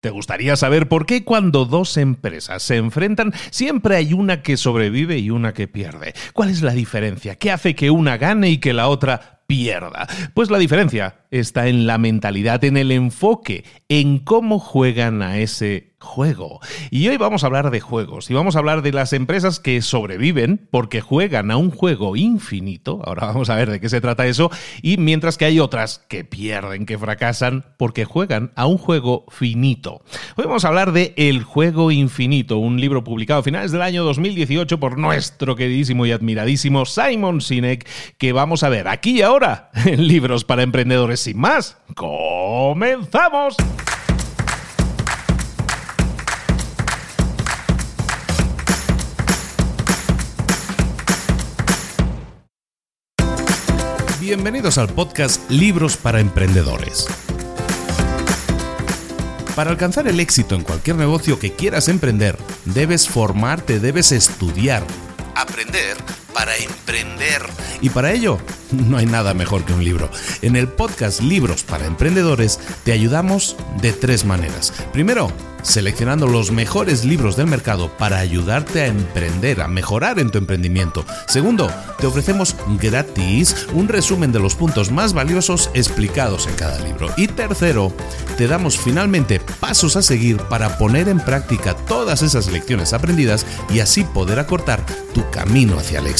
¿Te gustaría saber por qué cuando dos empresas se enfrentan siempre hay una que sobrevive y una que pierde? ¿Cuál es la diferencia? ¿Qué hace que una gane y que la otra pierda? Pues la diferencia está en la mentalidad, en el enfoque, en cómo juegan a ese juego. Y hoy vamos a hablar de juegos y vamos a hablar de las empresas que sobreviven porque juegan a un juego infinito. Ahora vamos a ver de qué se trata eso. Y mientras que hay otras que pierden, que fracasan porque juegan a un juego finito. Hoy vamos a hablar de El juego infinito, un libro publicado a finales del año 2018 por nuestro queridísimo y admiradísimo Simon Sinek, que vamos a ver aquí y ahora en Libros para Emprendedores. Sin más, comenzamos. Bienvenidos al podcast Libros para Emprendedores. Para alcanzar el éxito en cualquier negocio que quieras emprender, debes formarte, debes estudiar, aprender para emprender. Y para ello, no hay nada mejor que un libro. En el podcast Libros para Emprendedores te ayudamos de tres maneras. Primero, seleccionando los mejores libros del mercado para ayudarte a emprender, a mejorar en tu emprendimiento. Segundo, te ofrecemos gratis un resumen de los puntos más valiosos explicados en cada libro. Y tercero, te damos finalmente pasos a seguir para poner en práctica todas esas lecciones aprendidas y así poder acortar tu camino hacia el éxito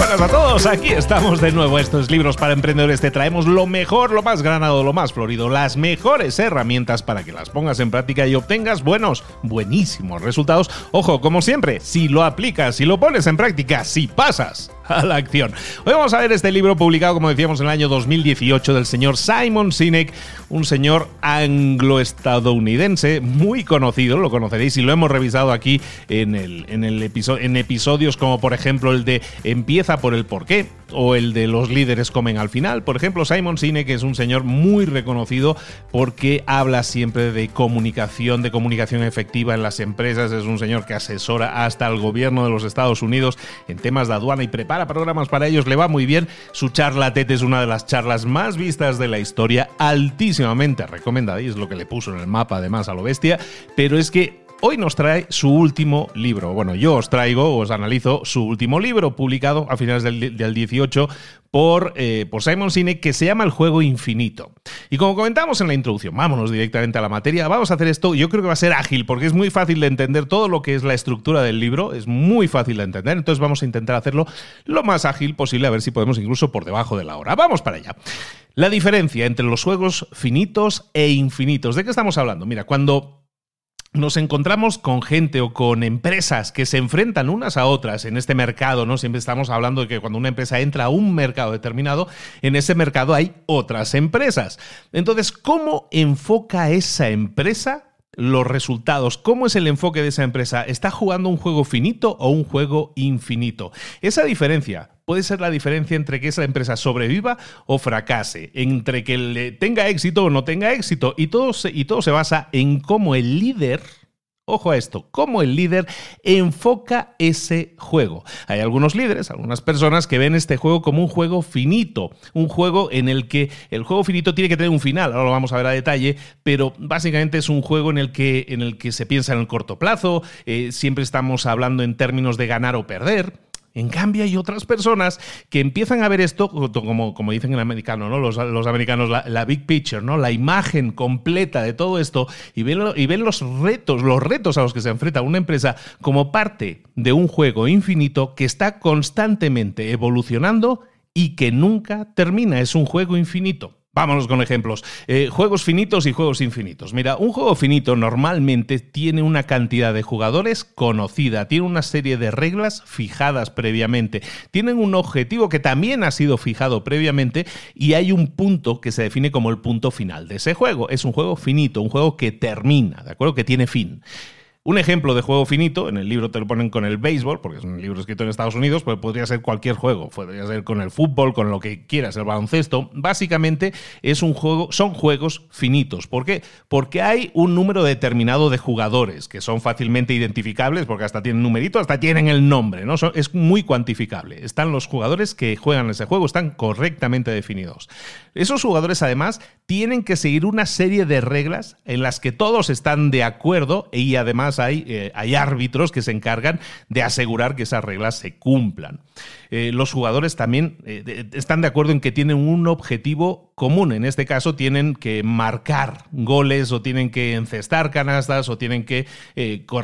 Buenas a todos, aquí estamos de nuevo. Estos libros para emprendedores te traemos lo mejor, lo más granado, lo más florido, las mejores herramientas para que las pongas en práctica y obtengas buenos, buenísimos resultados. Ojo, como siempre, si lo aplicas, si lo pones en práctica, si pasas a la acción. Hoy vamos a ver este libro publicado, como decíamos, en el año 2018 del señor Simon Sinek, un señor anglo-estadounidense muy conocido, lo conoceréis y lo hemos revisado aquí en, el, en, el en episodios como por ejemplo el de Empieza por el porqué o el de los líderes comen al final. Por ejemplo, Simon Sinek es un señor muy reconocido porque habla siempre de comunicación, de comunicación efectiva en las empresas. Es un señor que asesora hasta el gobierno de los Estados Unidos en temas de aduana y prepara programas para ellos, le va muy bien. Su charla TED es una de las charlas más vistas de la historia, altísimamente recomendada y es lo que le puso en el mapa además a lo bestia, pero es que hoy nos trae su último libro. Bueno, yo os traigo, os analizo su último libro, publicado a finales del, del 18 por, eh, por Simon Sinek, que se llama El juego infinito. Y como comentamos en la introducción, vámonos directamente a la materia. Vamos a hacer esto, yo creo que va a ser ágil, porque es muy fácil de entender todo lo que es la estructura del libro, es muy fácil de entender, entonces vamos a intentar hacerlo lo más ágil posible, a ver si podemos incluso por debajo de la hora. Vamos para allá. La diferencia entre los juegos finitos e infinitos. ¿De qué estamos hablando? Mira, cuando nos encontramos con gente o con empresas que se enfrentan unas a otras en este mercado, ¿no? Siempre estamos hablando de que cuando una empresa entra a un mercado determinado, en ese mercado hay otras empresas. Entonces, ¿cómo enfoca esa empresa los resultados. ¿Cómo es el enfoque de esa empresa? ¿Está jugando un juego finito o un juego infinito? Esa diferencia puede ser la diferencia entre que esa empresa sobreviva o fracase, entre que le tenga éxito o no tenga éxito. Y todo se, y todo se basa en cómo el líder Ojo a esto, cómo el líder enfoca ese juego. Hay algunos líderes, algunas personas que ven este juego como un juego finito, un juego en el que el juego finito tiene que tener un final, ahora lo vamos a ver a detalle, pero básicamente es un juego en el que, en el que se piensa en el corto plazo, eh, siempre estamos hablando en términos de ganar o perder. En cambio, hay otras personas que empiezan a ver esto, como, dicen en americano, ¿no? Los, americanos, la, big picture, ¿no? La imagen completa de todo esto y ven, y ven los retos, los retos a los que se enfrenta una empresa como parte de un juego infinito que está constantemente evolucionando y que nunca termina. Es un juego infinito. Vámonos con ejemplos. Eh, juegos finitos y juegos infinitos. Mira, un juego finito normalmente tiene una cantidad de jugadores conocida, tiene una serie de reglas fijadas previamente, tienen un objetivo que también ha sido fijado previamente y hay un punto que se define como el punto final de ese juego. Es un juego finito, un juego que termina, ¿de acuerdo? Que tiene fin. Un ejemplo de juego finito, en el libro te lo ponen con el béisbol, porque es un libro escrito en Estados Unidos, pues podría ser cualquier juego, podría ser con el fútbol, con lo que quieras, el baloncesto. Básicamente es un juego, son juegos finitos. ¿Por qué? Porque hay un número determinado de jugadores que son fácilmente identificables, porque hasta tienen numerito, hasta tienen el nombre, ¿no? es muy cuantificable. Están los jugadores que juegan ese juego, están correctamente definidos. Esos jugadores además tienen que seguir una serie de reglas en las que todos están de acuerdo y además eh, hay, árbitros que se encargan de asegurar que esas reglas se cumplan. Eh, los jugadores también eh, están de acuerdo en que tienen un objetivo común. En este caso, tienen que marcar goles o tienen que encestar canastas o tienen que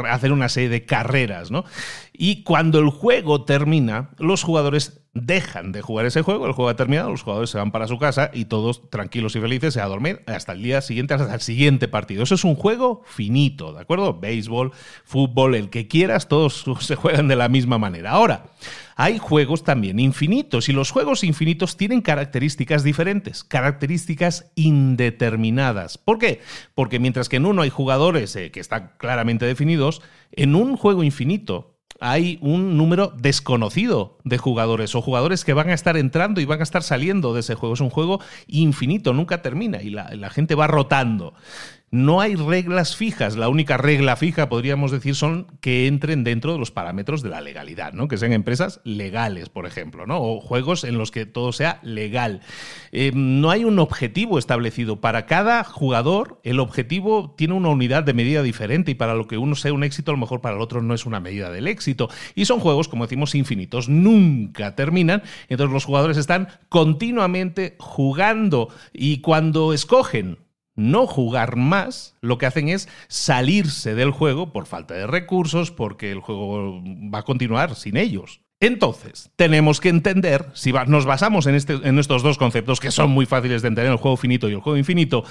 hacer una serie de carreras. Y cuando el juego termina, los jugadores dejan de jugar ese juego, el juego ha terminado, los jugadores se van para su casa y todos tranquilos y felices se a dormir hasta el día siguiente, hasta el siguiente partido. Eso es un juego finito, ¿de acuerdo? Béisbol, fútbol, el que quieras, todos se juegan de la misma manera. Ahora, hay juegos también infinitos y los juegos infinitos tienen características diferentes, características indeterminadas. ¿Por qué? Porque mientras que en uno hay jugadores eh, que están claramente definidos, en un juego infinito hay un número desconocido de jugadores o jugadores que van a estar entrando y van a estar saliendo de ese juego. Es un juego infinito, nunca termina y la, la gente va rotando no hay reglas fijas. La única regla fija, podríamos decir, son que entren dentro de los parámetros de la legalidad, ¿no? Que sean empresas legales, por ejemplo, ¿no? O juegos en los que todo sea legal. Eh, no hay un objetivo establecido. Para cada jugador, el objetivo tiene una unidad de medida diferente y para lo que uno sea un éxito, a lo mejor para el otro no es una medida del éxito. Y son juegos, como decimos, infinitos. Nunca terminan. Entonces los jugadores están continuamente jugando y cuando escogen no jugar más, lo que hacen es salirse del juego por falta de recursos, porque el juego va a continuar sin ellos. Entonces, tenemos que entender, si nos basamos en, este, en estos dos conceptos que son muy fáciles de entender, el juego finito y el juego infinito,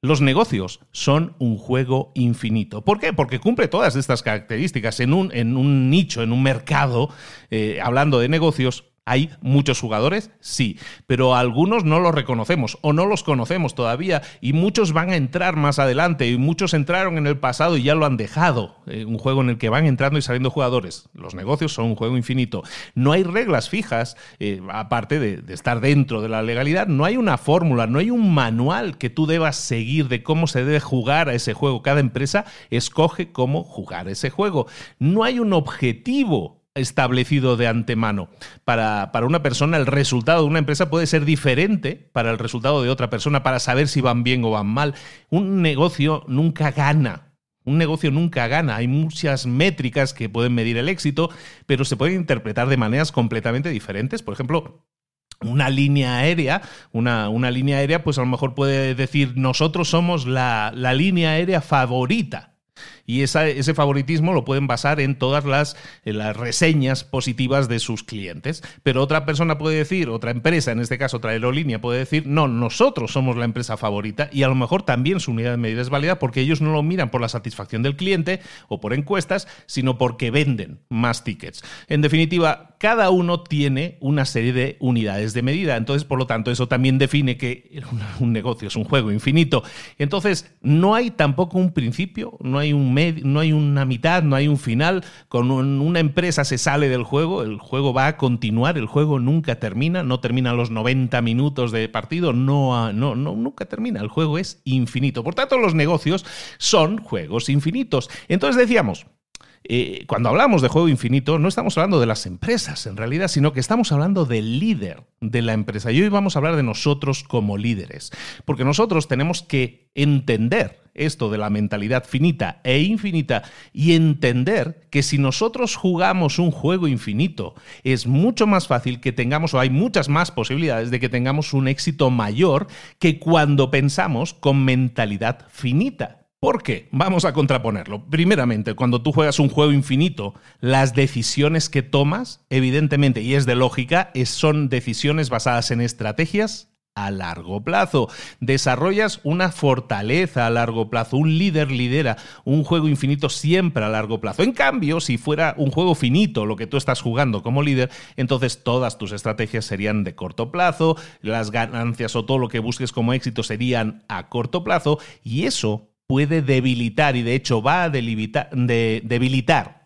los negocios son un juego infinito. ¿Por qué? Porque cumple todas estas características. En un, en un nicho, en un mercado, eh, hablando de negocios, ¿Hay muchos jugadores? Sí, pero algunos no los reconocemos o no los conocemos todavía y muchos van a entrar más adelante y muchos entraron en el pasado y ya lo han dejado. Eh, un juego en el que van entrando y saliendo jugadores. Los negocios son un juego infinito. No hay reglas fijas, eh, aparte de, de estar dentro de la legalidad, no hay una fórmula, no hay un manual que tú debas seguir de cómo se debe jugar a ese juego. Cada empresa escoge cómo jugar ese juego. No hay un objetivo establecido de antemano. Para, para, una persona el resultado de una empresa puede ser diferente para el resultado de otra persona, para saber si van bien o van mal. Un negocio nunca gana. Un negocio nunca gana. Hay muchas métricas que pueden medir el éxito, pero se pueden interpretar de maneras completamente diferentes. Por ejemplo, una línea aérea, una, una, línea aérea, pues a lo mejor puede decir, nosotros somos la, la línea aérea favorita y ese favoritismo lo pueden basar en todas las, las, reseñas positivas de sus clientes. Pero otra persona puede decir, otra empresa, en este caso otra aerolínea, puede decir, no, nosotros somos la empresa favorita y a lo mejor también su unidad de medida es válida porque ellos no lo miran por la satisfacción del cliente o por encuestas, sino porque venden más tickets. En definitiva, cada uno tiene una serie de unidades de medida. Entonces, por lo tanto, eso también define que un negocio es un juego infinito. Entonces, no hay tampoco un principio, no hay un no hay una mitad, no hay un final. Con una empresa se sale del juego, el juego va a continuar, el juego nunca termina, no termina los 90 minutos de partido, no, no, nunca termina, el juego es infinito. Por tanto, los negocios son juegos infinitos. Entonces decíamos, eh, cuando hablamos de juego infinito, no estamos hablando de las empresas en realidad, sino que estamos hablando del líder de la empresa. Y hoy vamos a hablar de nosotros como líderes, porque nosotros tenemos que entender esto de la mentalidad finita e infinita y entender que si nosotros jugamos un juego infinito, es mucho más fácil que tengamos, o hay muchas más posibilidades de que tengamos un éxito mayor que cuando pensamos con mentalidad finita. ¿Por qué? Vamos a contraponerlo. Primeramente, cuando tú juegas un juego infinito, las decisiones que tomas, evidentemente, y es de lógica, son decisiones basadas en estrategias a largo plazo. Desarrollas una fortaleza a largo plazo. Un líder lidera un juego infinito siempre a largo plazo. En cambio, si fuera un juego finito lo que tú estás jugando como líder, entonces todas tus estrategias serían de corto plazo, las ganancias o todo lo que busques como éxito serían a corto plazo y eso puede debilitar y de hecho va a debilitar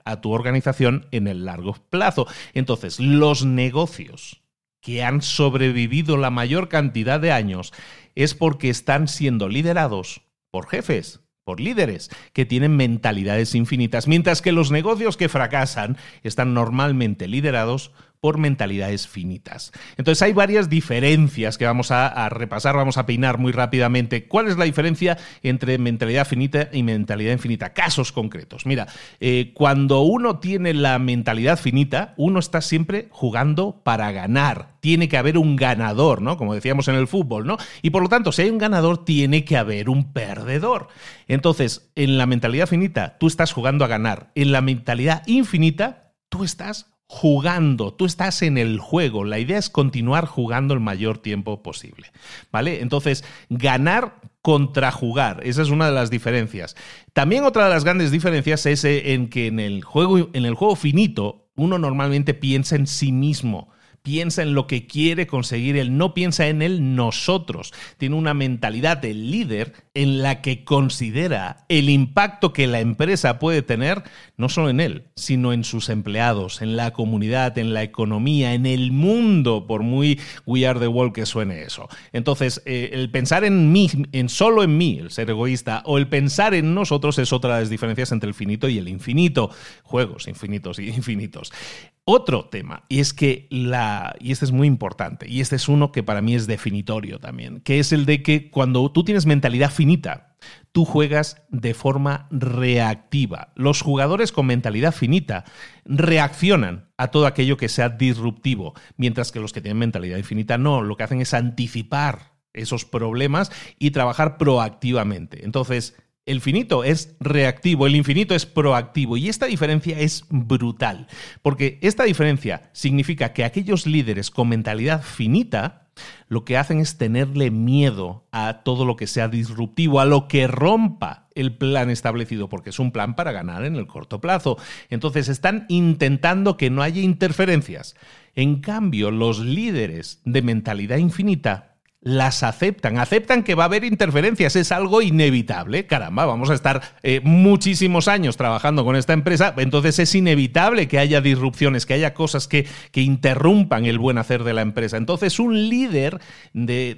a tu organización en el largo plazo. Entonces, los negocios que han sobrevivido la mayor cantidad de años es porque están siendo liderados por jefes, por líderes que tienen mentalidades infinitas, mientras que los negocios que fracasan están normalmente liderados por mentalidades finitas. Entonces hay varias diferencias que vamos a, repasar, vamos a peinar muy rápidamente. ¿Cuál es la diferencia entre mentalidad finita y mentalidad infinita? Casos concretos. Mira, eh, cuando uno tiene la mentalidad finita, uno está siempre jugando para ganar. Tiene que haber un ganador, ¿no? Como decíamos en el fútbol, ¿no? Y por lo tanto, si hay un ganador, tiene que haber un perdedor. Entonces, en la mentalidad finita, tú estás jugando a ganar. En la mentalidad infinita, tú estás jugando, tú estás en el juego, la idea es continuar jugando el mayor tiempo posible, ¿vale? Entonces, ganar contra jugar, esa es una de las diferencias. También otra de las grandes diferencias es eh, en que en el juego, en el juego finito, uno normalmente piensa en sí mismo piensa en lo que quiere conseguir, él no piensa en él nosotros. Tiene una mentalidad de líder en la que considera el impacto que la empresa puede tener, no solo en él, sino en sus empleados, en la comunidad, en la economía, en el mundo, por muy We Are the World que suene eso. Entonces, eh, el pensar en mí, en solo en mí, el ser egoísta, o el pensar en nosotros es otra de las diferencias entre el finito y el infinito. Juegos infinitos y infinitos. Otro tema, y es que la, y este es muy importante, y este es uno que para mí es definitorio también, que es el de que cuando tú tienes mentalidad finita, tú juegas de forma reactiva. Los jugadores con mentalidad finita reaccionan a todo aquello que sea disruptivo, mientras que los que tienen mentalidad infinita no, lo que hacen es anticipar esos problemas y trabajar proactivamente. Entonces, el finito es reactivo, el infinito es proactivo y esta diferencia es brutal, porque esta diferencia significa que aquellos líderes con mentalidad finita lo que hacen es tenerle miedo a todo lo que sea disruptivo, a lo que rompa el plan establecido, porque es un plan para ganar en el corto plazo. Entonces están intentando que no haya interferencias. En cambio, los líderes de mentalidad infinita las aceptan, aceptan que va a haber interferencias, es algo inevitable, caramba, vamos a estar eh, muchísimos años trabajando con esta empresa, entonces es inevitable que haya disrupciones, que haya cosas que, que interrumpan el buen hacer de la empresa. Entonces un líder de,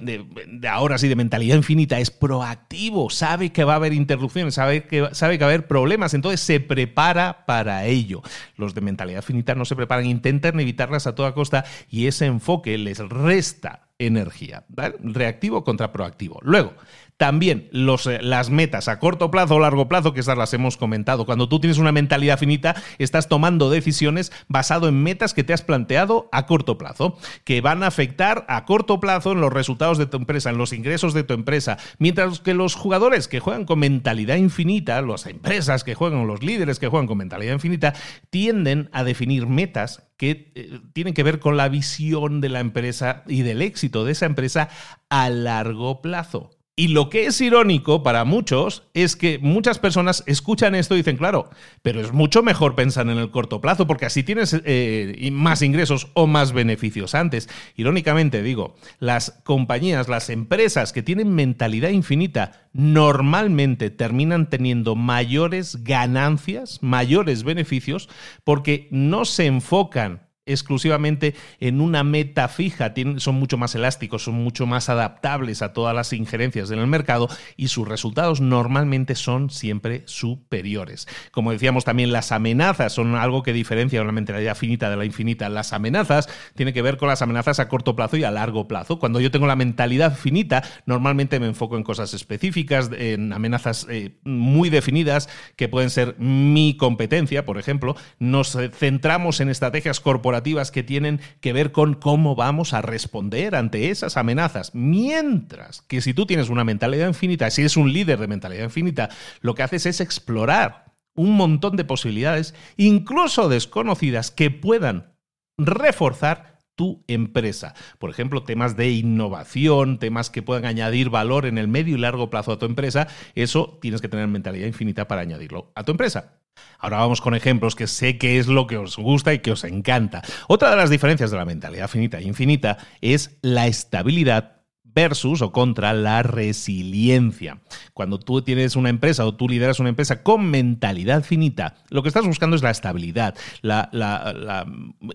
de, ahora sí, de mentalidad infinita, es proactivo, sabe que va a haber interrupciones, sabe que, sabe que va a haber problemas, entonces se prepara para ello. Los de mentalidad finita no se preparan, intentan evitarlas a toda costa y ese enfoque les resta energía. Reactivo contra proactivo. Luego, también los, eh, las metas a corto plazo o largo plazo, que esas las hemos comentado. Cuando tú tienes una mentalidad finita, estás tomando decisiones basado en metas que te has planteado a corto plazo, que van a afectar a corto plazo en los resultados de tu empresa, en los ingresos de tu empresa. Mientras que los jugadores que juegan con mentalidad infinita, las empresas que juegan, los líderes que juegan con mentalidad infinita, tienden a definir metas que eh, tienen que ver con la visión de la empresa y del éxito de esa empresa a largo plazo. Y lo que es irónico para muchos es que muchas personas escuchan esto y dicen, claro, pero es mucho mejor pensar en el corto plazo porque así tienes eh, más ingresos o más beneficios antes. Irónicamente digo, las compañías, las empresas que tienen mentalidad infinita normalmente terminan teniendo mayores ganancias, mayores beneficios porque no se enfocan exclusivamente en una meta fija, son mucho más elásticos, son mucho más adaptables a todas las injerencias en el mercado y sus resultados normalmente son siempre superiores. Como decíamos también, las amenazas son algo que diferencia una mentalidad finita de la infinita. Las amenazas tienen que ver con las amenazas a corto plazo y a largo plazo. Cuando yo tengo la mentalidad finita, normalmente me enfoco en cosas específicas, en amenazas eh, muy definidas que pueden ser mi competencia, por ejemplo. Nos centramos en estrategias corporativas que tienen que ver con cómo vamos a responder ante esas amenazas. Mientras que si tú tienes una mentalidad infinita, si eres un líder de mentalidad infinita, lo que haces es explorar un montón de posibilidades, incluso desconocidas, que puedan reforzar tu empresa. Por ejemplo, temas de innovación, temas que puedan añadir valor en el medio y largo plazo a tu empresa, eso tienes que tener mentalidad infinita para añadirlo a tu empresa. Ahora vamos con ejemplos que sé que es lo que os gusta y que os encanta. Otra de las diferencias de la mentalidad finita e infinita es la estabilidad versus o contra la resiliencia. Cuando tú tienes una empresa o tú lideras una empresa con mentalidad finita, lo que estás buscando es la estabilidad, la,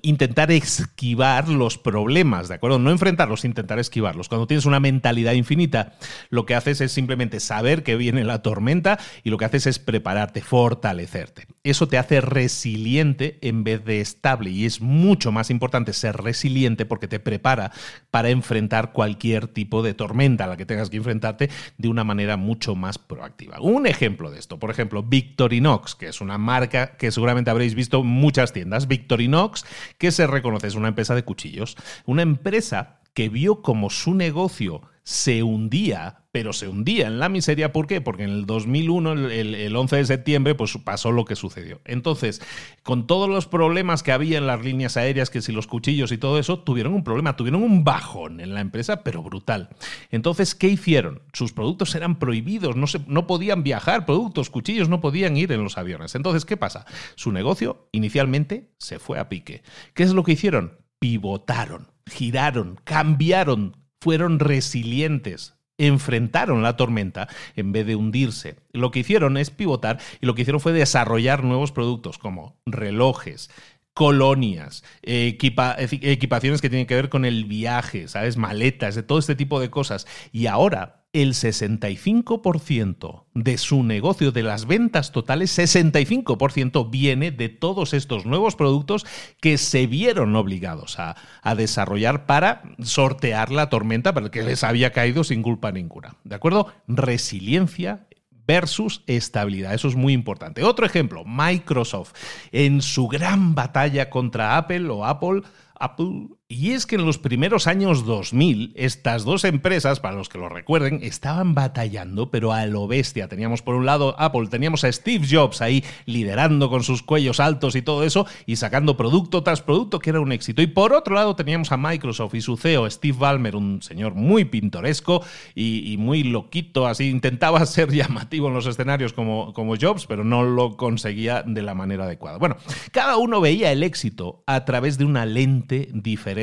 intentar esquivar los problemas, ¿de acuerdo? No enfrentarlos, intentar esquivarlos. Cuando tienes una mentalidad infinita, lo que haces es simplemente saber que viene la tormenta y lo que haces es prepararte, fortalecerte. Eso te hace resiliente en vez de estable y es mucho más importante ser resiliente porque te prepara para enfrentar cualquier tipo de tormenta a la que tengas que enfrentarte de una manera mucho más proactiva. Un ejemplo de esto, por ejemplo, Victorinox, que es una marca que seguramente habréis visto en muchas tiendas. Victorinox, que se reconoce, es una empresa de cuchillos. Una empresa que vio como su negocio se hundía, pero se hundía en la miseria. ¿Por qué? Porque en el 2001, el, 11 de septiembre, pues pasó lo que sucedió. Entonces, con todos los problemas que había en las líneas aéreas, que si los cuchillos y todo eso, tuvieron un problema, tuvieron un bajón en la empresa, pero brutal. Entonces, ¿qué hicieron? Sus productos eran prohibidos, no, se, no podían viajar, productos, cuchillos no podían ir en los aviones. Entonces, ¿qué pasa? Su negocio inicialmente se fue a pique. ¿Qué es lo que hicieron? Pivotaron, giraron, cambiaron fueron resilientes, enfrentaron la tormenta en vez de hundirse. Lo que hicieron es pivotar y lo que hicieron fue desarrollar nuevos productos como relojes, colonias, equipaciones que tienen que ver con el viaje, ¿sabes? Maletas, de todo este tipo de cosas. Y ahora el 65% de su negocio, de las ventas totales, 65% viene de todos estos nuevos productos que se vieron obligados a, desarrollar para sortear la tormenta que les había caído sin culpa ninguna. ¿De acuerdo? Resiliencia versus estabilidad. Eso es muy importante. Otro ejemplo, Microsoft. En su gran batalla contra Apple o Apple, Apple y es que en los primeros años 2000, estas dos empresas, para los que lo recuerden, estaban batallando, pero a lo bestia. Teníamos por un lado Apple, teníamos a Steve Jobs ahí liderando con sus cuellos altos y todo eso, y sacando producto tras producto, que era un éxito. Y por otro lado teníamos a Microsoft y su CEO, Steve Ballmer, un señor muy pintoresco y, muy loquito, así intentaba ser llamativo en los escenarios como, como Jobs, pero no lo conseguía de la manera adecuada. Bueno, cada uno veía el éxito a través de una lente diferente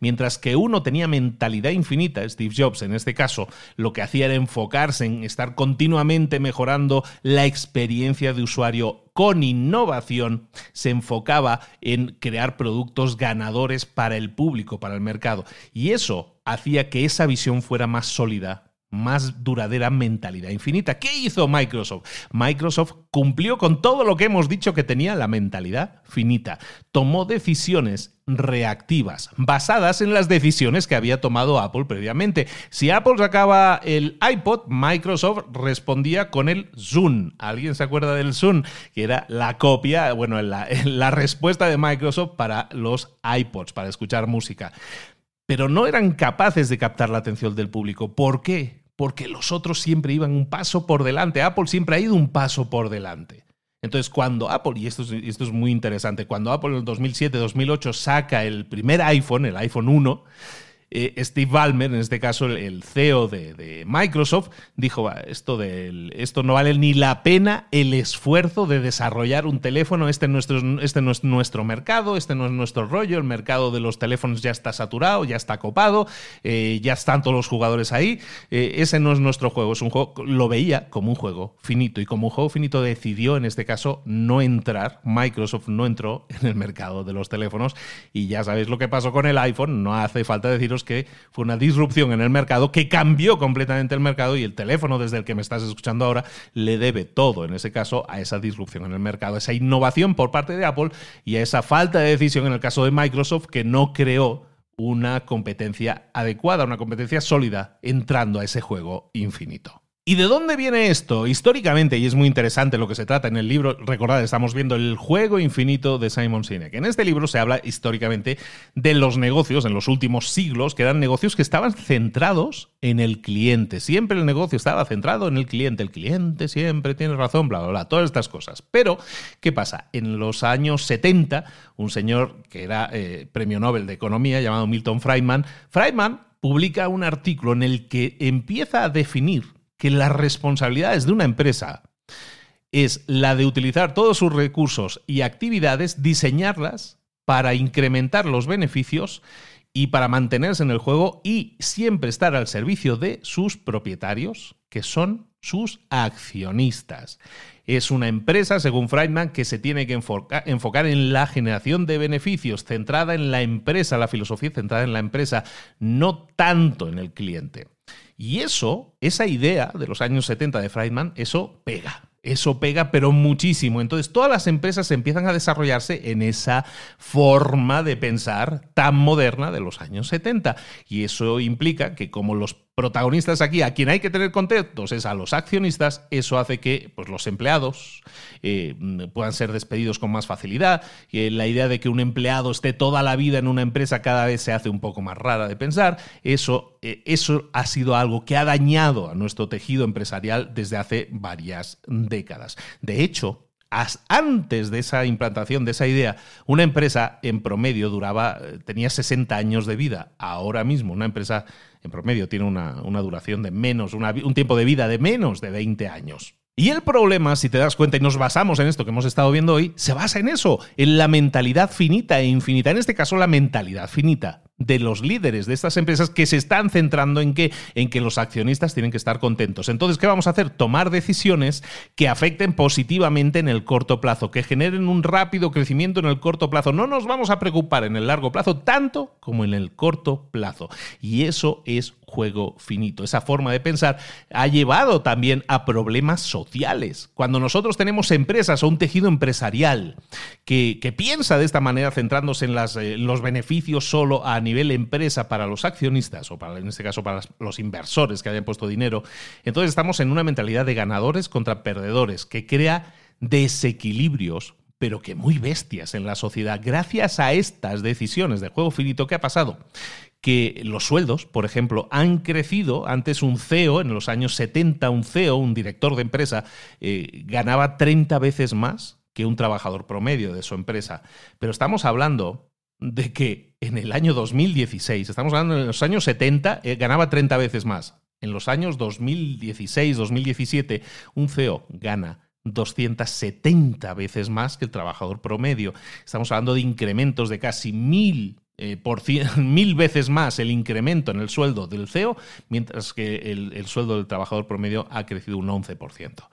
Mientras que uno tenía mentalidad infinita, Steve Jobs en este caso, lo que hacía era enfocarse en estar continuamente mejorando la experiencia de usuario con innovación, se enfocaba en crear productos ganadores para el público, para el mercado. Y eso hacía que esa visión fuera más sólida más duradera mentalidad infinita. ¿Qué hizo Microsoft? Microsoft cumplió con todo lo que hemos dicho que tenía la mentalidad finita. Tomó decisiones reactivas, basadas en las decisiones que había tomado Apple previamente. Si Apple sacaba el iPod, Microsoft respondía con el Zoom. ¿Alguien se acuerda del Zoom? Que era la copia, bueno, la, respuesta de Microsoft para los iPods, para escuchar música. Pero no eran capaces de captar la atención del público. ¿Por qué? Porque los otros siempre iban un paso por delante. Apple siempre ha ido un paso por delante. Entonces, cuando Apple, y esto es, esto es muy interesante, cuando Apple en el 2007-2008 saca el primer iPhone, el iPhone 1, eh, Steve Ballmer, en este caso el, CEO de, Microsoft, dijo, esto, esto no vale ni la pena el esfuerzo de desarrollar un teléfono, este, nuestro, este no es nuestro mercado, este no es nuestro rollo, el mercado de los teléfonos ya está saturado, ya está copado, eh, ya están todos los jugadores ahí, eh, ese no es nuestro juego, es un juego, lo veía como un juego finito y como un juego finito decidió en este caso no entrar, Microsoft no entró en el mercado de los teléfonos. Y ya sabéis lo que pasó con el iPhone, no hace falta deciros que fue una disrupción en el mercado que cambió completamente el mercado y el teléfono desde el que me estás escuchando ahora le debe todo, en ese caso, a esa disrupción en el mercado, a esa innovación por parte de Apple y a esa falta de decisión en el caso de Microsoft que no creó una competencia adecuada, una competencia sólida entrando a ese juego infinito. ¿Y de dónde viene esto? Históricamente, y es muy interesante lo que se trata en el libro, recordad, estamos viendo el juego infinito de Simon Sinek. En este libro se habla históricamente de los negocios en los últimos siglos, que eran negocios que estaban centrados en el cliente. Siempre el negocio estaba centrado en el cliente. El cliente siempre tiene razón, bla, bla, bla, todas estas cosas. Pero, ¿qué pasa? En los años 70, un señor que era eh, premio Nobel de Economía llamado Milton Friedman, Friedman publica un artículo en el que empieza a definir que las responsabilidades de una empresa es la de utilizar todos sus recursos y actividades, diseñarlas para incrementar los beneficios y para mantenerse en el juego y siempre estar al servicio de sus propietarios, que son sus accionistas. Es una empresa, según Friedman, que se tiene que enfocar en la generación de beneficios, centrada en la empresa, la filosofía centrada en la empresa, no tanto en el cliente. Y eso, esa idea de los años 70 de Friedman, eso pega. Eso pega, pero muchísimo. Entonces, todas las empresas empiezan a desarrollarse en esa forma de pensar tan moderna de los años 70. Y eso implica que como los protagonistas aquí, a quien hay que tener contentos es a los accionistas, eso hace que pues, los empleados eh, puedan ser despedidos con más facilidad. Y la idea de que un empleado esté toda la vida en una empresa cada vez se hace un poco más rara de pensar. Eso, eh, eso ha sido algo que ha dañado a nuestro tejido empresarial desde hace varias décadas. De hecho, antes de esa implantación de esa idea, una empresa en promedio duraba, eh, tenía 60 años de vida. Ahora mismo, una empresa en promedio tiene una, duración de menos, un tiempo de vida de menos de 20 años. Y el problema, si te das cuenta, y nos basamos en esto que hemos estado viendo hoy, se basa en eso, en la mentalidad finita e infinita. En este caso, la mentalidad finita de los líderes de estas empresas que se están centrando en que, en que los accionistas tienen que estar contentos. Entonces, ¿qué vamos a hacer? Tomar decisiones que afecten positivamente en el corto plazo, que generen un rápido crecimiento en el corto plazo. No nos vamos a preocupar en el largo plazo tanto como en el corto plazo. Y eso es juego finito. Esa forma de pensar ha llevado también a problemas sociales. Cuando nosotros tenemos empresas o un tejido empresarial que, piensa de esta manera centrándose en, las, eh, los beneficios solo a nivel empresa para los accionistas o para, en este caso para los inversores que hayan puesto dinero, entonces estamos en una mentalidad de ganadores contra perdedores que crea desequilibrios pero que muy bestias en la sociedad. Gracias a estas decisiones de juego finito, ¿qué ha pasado? que los sueldos, por ejemplo, han crecido. Antes un CEO, en los años 70, un CEO, un director de empresa, eh, ganaba 30 veces más que un trabajador promedio de su empresa. Pero estamos hablando de que en el año 2016, estamos hablando en los años 70, eh, ganaba 30 veces más. En los años 2016, 2017, un CEO gana 270 veces más que el trabajador promedio. Estamos hablando de incrementos de casi mil eh, por mil veces más el incremento en el sueldo del CEO, mientras que el, sueldo del trabajador promedio ha crecido un 11%.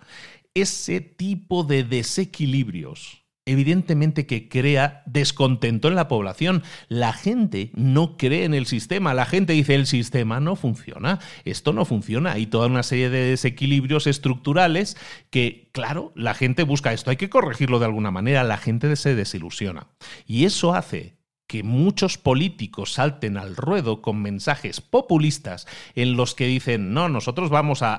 Ese tipo de desequilibrios evidentemente que crea descontento en la población. La gente no cree en el sistema, la gente dice el sistema no funciona, esto no funciona. Hay toda una serie de desequilibrios estructurales que, claro, la gente busca esto, hay que corregirlo de alguna manera, la gente se desilusiona. Y eso hace que muchos políticos salten al ruedo con mensajes populistas en los que dicen, no, nosotros vamos a,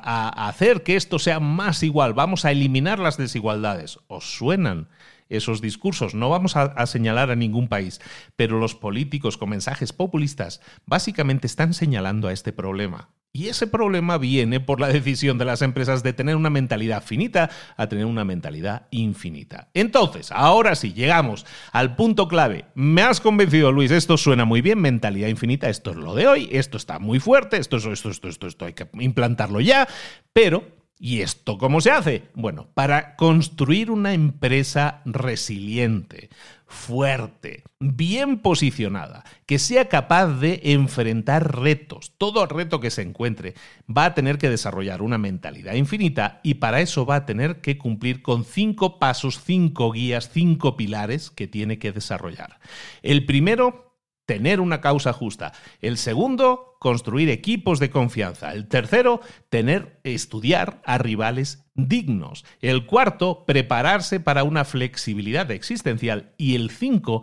hacer que esto sea más igual, vamos a eliminar las desigualdades. ¿Os suenan? Esos discursos. No vamos a, señalar a ningún país, pero los políticos con mensajes populistas básicamente están señalando a este problema. Y ese problema viene por la decisión de las empresas de tener una mentalidad finita a tener una mentalidad infinita. Entonces, ahora sí, llegamos al punto clave. Me has convencido, Luis, esto suena muy bien, mentalidad infinita, esto es lo de hoy, esto está muy fuerte, esto, esto, esto, esto, esto hay que implantarlo ya, pero ¿Y esto cómo se hace? Bueno, para construir una empresa resiliente, fuerte, bien posicionada, que sea capaz de enfrentar retos, todo reto que se encuentre, va a tener que desarrollar una mentalidad infinita y para eso va a tener que cumplir con cinco pasos, cinco guías, cinco pilares que tiene que desarrollar. El primero tener una causa justa. El segundo, construir equipos de confianza. El tercero, tener, estudiar a rivales dignos. El cuarto, prepararse para una flexibilidad existencial. Y el cinco,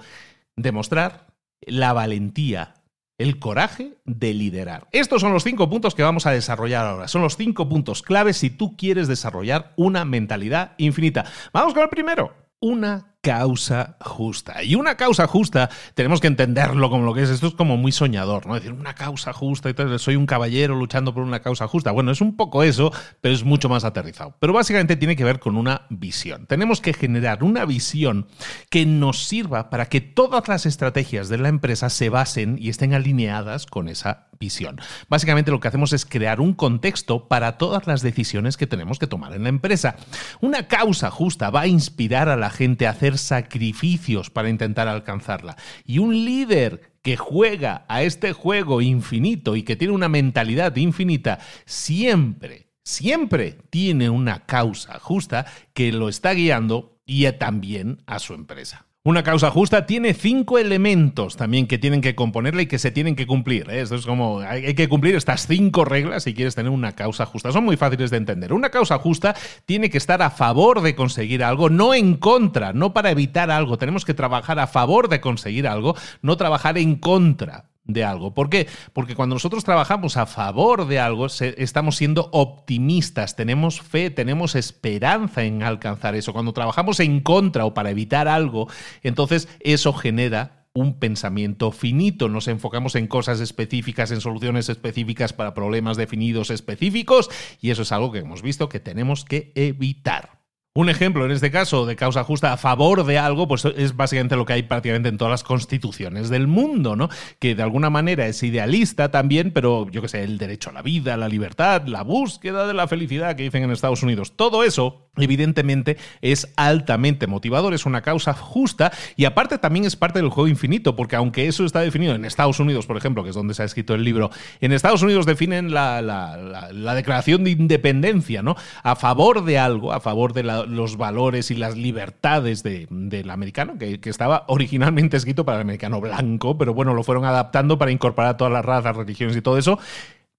demostrar la valentía, el coraje de liderar. Estos son los cinco puntos que vamos a desarrollar ahora. Son los cinco puntos claves si tú quieres desarrollar una mentalidad infinita. Vamos con el primero. Una causa justa. Y una causa justa, tenemos que entenderlo como lo que es. Esto es como muy soñador, ¿no? decir, una causa justa y tal, soy un caballero luchando por una causa justa. Bueno, es un poco eso, pero es mucho más aterrizado. Pero básicamente tiene que ver con una visión. Tenemos que generar una visión que nos sirva para que todas las estrategias de la empresa se basen y estén alineadas con esa visión. Básicamente lo que hacemos es crear un contexto para todas las decisiones que tenemos que tomar en la empresa. Una causa justa va a inspirar a la gente a hacer sacrificios para intentar alcanzarla. Y un líder que juega a este juego infinito y que tiene una mentalidad infinita, siempre, siempre tiene una causa justa que lo está guiando y también a su empresa. Una causa justa tiene cinco elementos también que tienen que componerla y que se tienen que cumplir. ¿eh? Esto es como, hay que cumplir estas cinco reglas si quieres tener una causa justa. Son muy fáciles de entender. Una causa justa tiene que estar a favor de conseguir algo, no en contra, no para evitar algo. Tenemos que trabajar a favor de conseguir algo, no trabajar en contra de algo. ¿Por qué? Porque cuando nosotros trabajamos a favor de algo, estamos siendo optimistas, tenemos fe, tenemos esperanza en alcanzar eso. Cuando trabajamos en contra o para evitar algo, entonces eso genera un pensamiento finito. Nos enfocamos en cosas específicas, en soluciones específicas para problemas definidos específicos, y eso es algo que hemos visto que tenemos que evitar. Un ejemplo, en este caso, de causa justa a favor de algo, pues es básicamente lo que hay prácticamente en todas las constituciones del mundo, ¿no? Que de alguna manera es idealista también, pero yo qué sé, el derecho a la vida, la libertad, la búsqueda de la felicidad que dicen en Estados Unidos, todo eso, evidentemente, es altamente motivador, es una causa justa y aparte también es parte del juego infinito, porque aunque eso está definido en Estados Unidos, por ejemplo, que es donde se ha escrito el libro, en Estados Unidos definen la, la declaración de independencia, ¿no? A favor de algo, a favor de los valores y las libertades del americano, que, estaba originalmente escrito para el americano blanco, pero bueno, lo fueron adaptando para incorporar todas las razas, religiones y todo eso.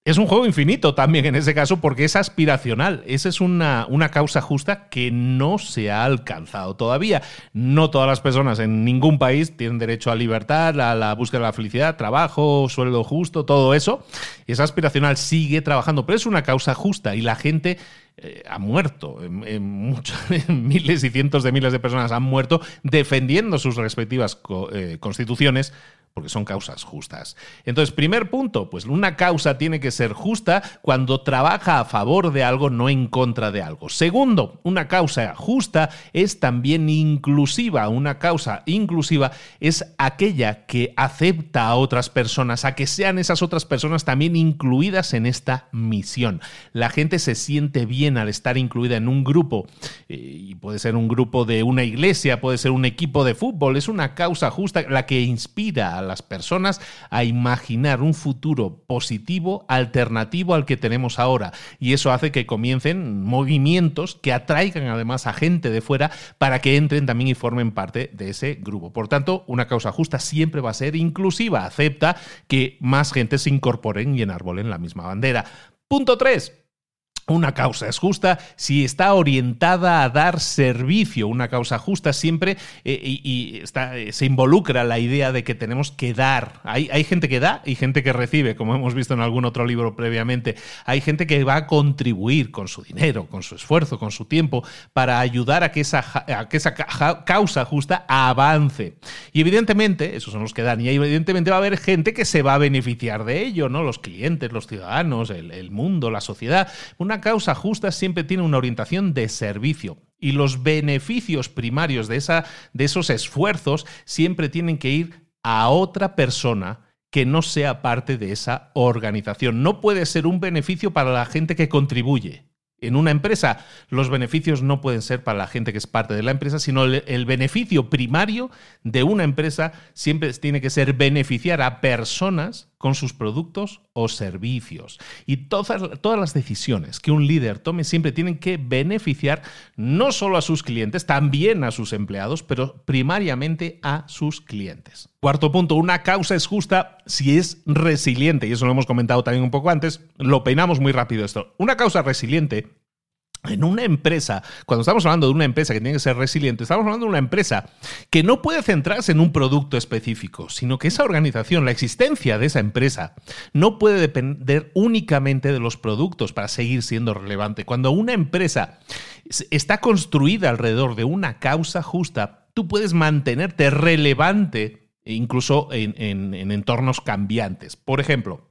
Es un juego infinito también en ese caso porque es aspiracional. Esa es una, una, causa justa que no se ha alcanzado todavía. No todas las personas en ningún país tienen derecho a libertad, a la búsqueda de la felicidad, trabajo, sueldo justo, todo eso. Es aspiracional, sigue trabajando, pero es una causa justa y la gente eh, ha muerto. Miles y cientos de miles de personas han muerto defendiendo sus respectivas eh, constituciones porque son causas justas. Entonces, primer punto, pues una causa tiene que ser justa cuando trabaja a favor de algo, no en contra de algo. Segundo, una causa justa es también inclusiva. Una causa inclusiva es aquella que acepta a otras personas, a que sean esas otras personas también incluidas en esta misión. La gente se siente bien al estar incluida en un grupo, eh, y puede ser un grupo de una iglesia, puede ser un equipo de fútbol, es una causa justa la que inspira a las personas a imaginar un futuro positivo, alternativo al que tenemos ahora. Y eso hace que comiencen movimientos que atraigan además a gente de fuera para que entren también y formen parte de ese grupo. Por tanto, una causa justa siempre va a ser inclusiva, acepta que más gente se incorporen y enarbolen la misma bandera. Punto 3 una causa es justa si está orientada a dar servicio. Una causa justa siempre eh, y, eh, se involucra la idea de que tenemos que dar. Hay, hay, gente que da y gente que recibe, como hemos visto en algún otro libro previamente. Hay gente que va a contribuir con su dinero, con su esfuerzo, con su tiempo, para ayudar a que esa, a que esa causa justa avance. Y evidentemente, esos son los que dan, y evidentemente va a haber gente que se va a beneficiar de ello, ¿no? Los clientes, los ciudadanos, el, el mundo, la sociedad. Una causa justa siempre tiene una orientación de servicio y los beneficios primarios de, esa, de esos esfuerzos siempre tienen que ir a otra persona que no sea parte de esa organización. No puede ser un beneficio para la gente que contribuye. En una empresa, los beneficios no pueden ser para la gente que es parte de la empresa, sino el, beneficio primario de una empresa siempre tiene que ser beneficiar a personas con sus productos o servicios. Y todas, todas las decisiones que un líder tome siempre tienen que beneficiar no solo a sus clientes, también a sus empleados, pero primariamente a sus clientes. Cuarto punto, una causa es justa si es resiliente, y eso lo hemos comentado también un poco antes, lo peinamos muy rápido esto. Una causa resiliente en una empresa, cuando estamos hablando de una empresa que tiene que ser resiliente, estamos hablando de una empresa que no puede centrarse en un producto específico, sino que esa organización, la existencia de esa empresa, no puede depender únicamente de los productos para seguir siendo relevante. Cuando una empresa está construida alrededor de una causa justa, tú puedes mantenerte relevante incluso en, en entornos cambiantes. Por ejemplo,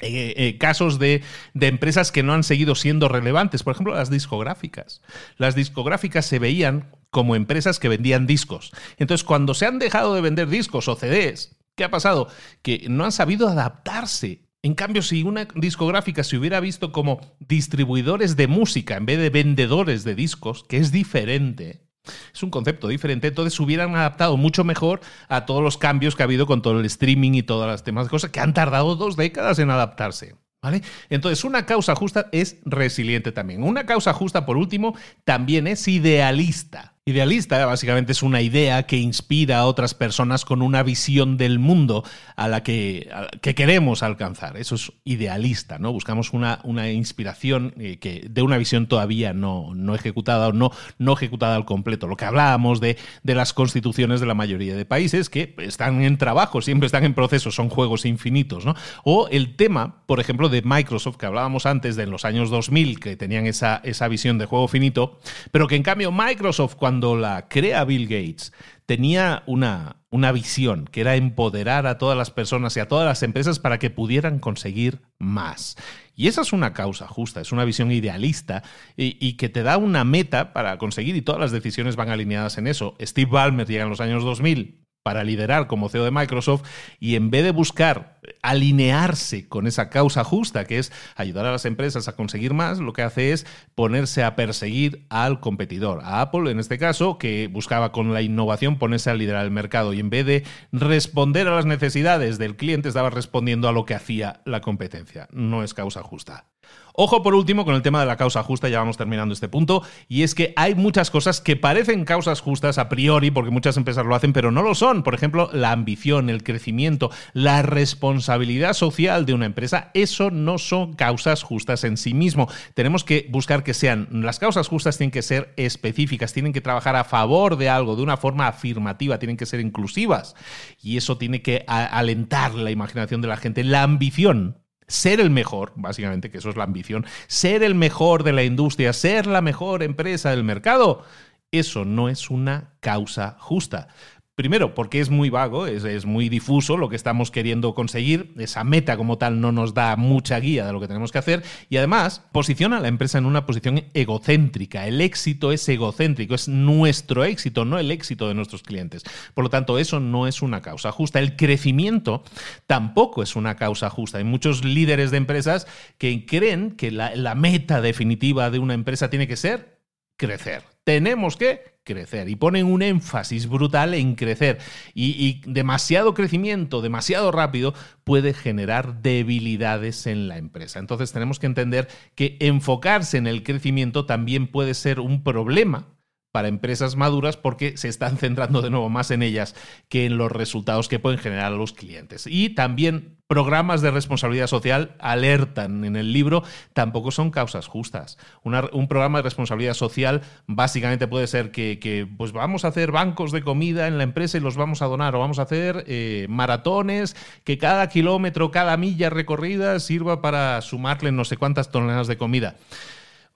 eh, eh, casos de, empresas que no han seguido siendo relevantes. Por ejemplo, las discográficas. Las discográficas se veían como empresas que vendían discos. Entonces, cuando se han dejado de vender discos o CDs, ¿qué ha pasado? Que no han sabido adaptarse. En cambio, si una discográfica se hubiera visto como distribuidores de música en vez de vendedores de discos, que es diferente, Es un concepto diferente, entonces hubieran adaptado mucho mejor a todos los cambios que ha habido con todo el streaming y todas las demás cosas que han tardado dos décadas en adaptarse. ¿Vale? Entonces, una causa justa es resiliente también. Una causa justa, por último, también es idealista. Idealista básicamente es una idea que inspira a otras personas con una visión del mundo a la que, que queremos alcanzar. Eso es idealista, ¿no? Buscamos una, una inspiración eh, que, de una visión todavía no, no ejecutada o no, no ejecutada al completo. Lo que hablábamos de, de las constituciones de la mayoría de países que están en trabajo, siempre están en proceso, son juegos infinitos, ¿no? O el tema, por ejemplo, de Microsoft, que hablábamos antes de en los años 2000, que tenían esa, esa visión de juego finito, pero que en cambio Microsoft, cuando cuando la crea Bill Gates, tenía una, una visión, que era empoderar a todas las personas y a todas las empresas para que pudieran conseguir más. Y esa es una causa justa, es una visión idealista y, y, que te da una meta para conseguir y todas las decisiones van alineadas en eso. Steve Ballmer llega en los años 2000 para liderar como CEO de Microsoft y en vez de buscar alinearse con esa causa justa, que es ayudar a las empresas a conseguir más, lo que hace es ponerse a perseguir al competidor, a Apple en este caso, que buscaba con la innovación ponerse a liderar el mercado y en vez de responder a las necesidades del cliente, estaba respondiendo a lo que hacía la competencia. No es causa justa. Ojo por último con el tema de la causa justa, ya vamos terminando este punto, y es que hay muchas cosas que parecen causas justas a priori, porque muchas empresas lo hacen, pero no lo son. Por ejemplo, la ambición, el crecimiento, la responsabilidad social de una empresa, eso no son causas justas en sí mismo. Tenemos que buscar que sean, las causas justas tienen que ser específicas, tienen que trabajar a favor de algo, de una forma afirmativa, tienen que ser inclusivas, y eso tiene que alentar la imaginación de la gente. La ambición ser el mejor, básicamente, que eso es la ambición, ser el mejor de la industria, ser la mejor empresa del mercado, eso no es una causa justa. Primero, porque es muy vago, es, muy difuso lo que estamos queriendo conseguir, esa meta como tal no nos da mucha guía de lo que tenemos que hacer y además posiciona a la empresa en una posición egocéntrica. El éxito es egocéntrico, es nuestro éxito, no el éxito de nuestros clientes. Por lo tanto, eso no es una causa justa. El crecimiento tampoco es una causa justa. Hay muchos líderes de empresas que creen que la, la meta definitiva de una empresa tiene que ser crecer. Tenemos que crecer y ponen un énfasis brutal en crecer y, demasiado crecimiento, demasiado rápido puede generar debilidades en la empresa. Entonces tenemos que entender que enfocarse en el crecimiento también puede ser un problema para empresas maduras porque se están centrando de nuevo más en ellas que en los resultados que pueden generar los clientes. Y también programas de responsabilidad social alertan en el libro, tampoco son causas justas. un programa de responsabilidad social básicamente puede ser que, pues vamos a hacer bancos de comida en la empresa y los vamos a donar, o vamos a hacer eh, maratones que cada kilómetro, cada milla recorrida sirva para sumarle no sé cuántas toneladas de comida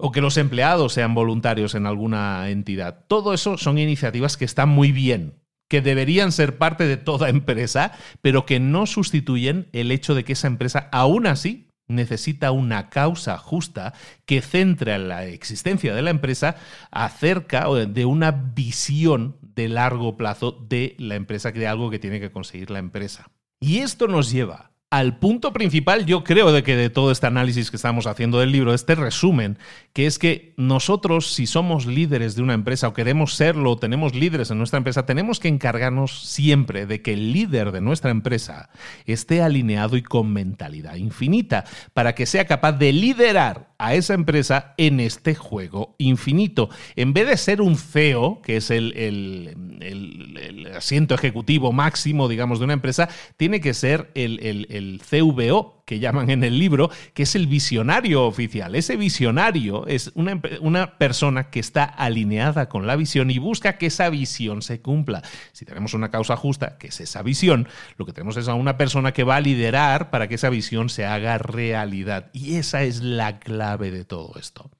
o que los empleados sean voluntarios en alguna entidad. Todo eso son iniciativas que están muy bien, que deberían ser parte de toda empresa, pero que no sustituyen el hecho de que esa empresa aún así necesita una causa justa que centre la existencia de la empresa acerca de una visión de largo plazo de la empresa, de algo que tiene que conseguir la empresa. Y esto nos lleva al punto principal, yo creo, de que de todo este análisis que estamos haciendo del libro, este resumen, que es que nosotros, si somos líderes de una empresa o queremos serlo, o tenemos líderes en nuestra empresa, tenemos que encargarnos siempre de que el líder de nuestra empresa esté alineado y con mentalidad infinita, para que sea capaz de liderar a esa empresa en este juego infinito. En vez de ser un CEO, que es el, el, asiento ejecutivo máximo, digamos, de una empresa, tiene que ser el el CVO, que llaman en el libro, que es el visionario oficial. Ese visionario es una, una, persona que está alineada con la visión y busca que esa visión se cumpla. Si tenemos una causa justa, que es esa visión, lo que tenemos es a una persona que va a liderar para que esa visión se haga realidad. Y esa es la clave de todo esto.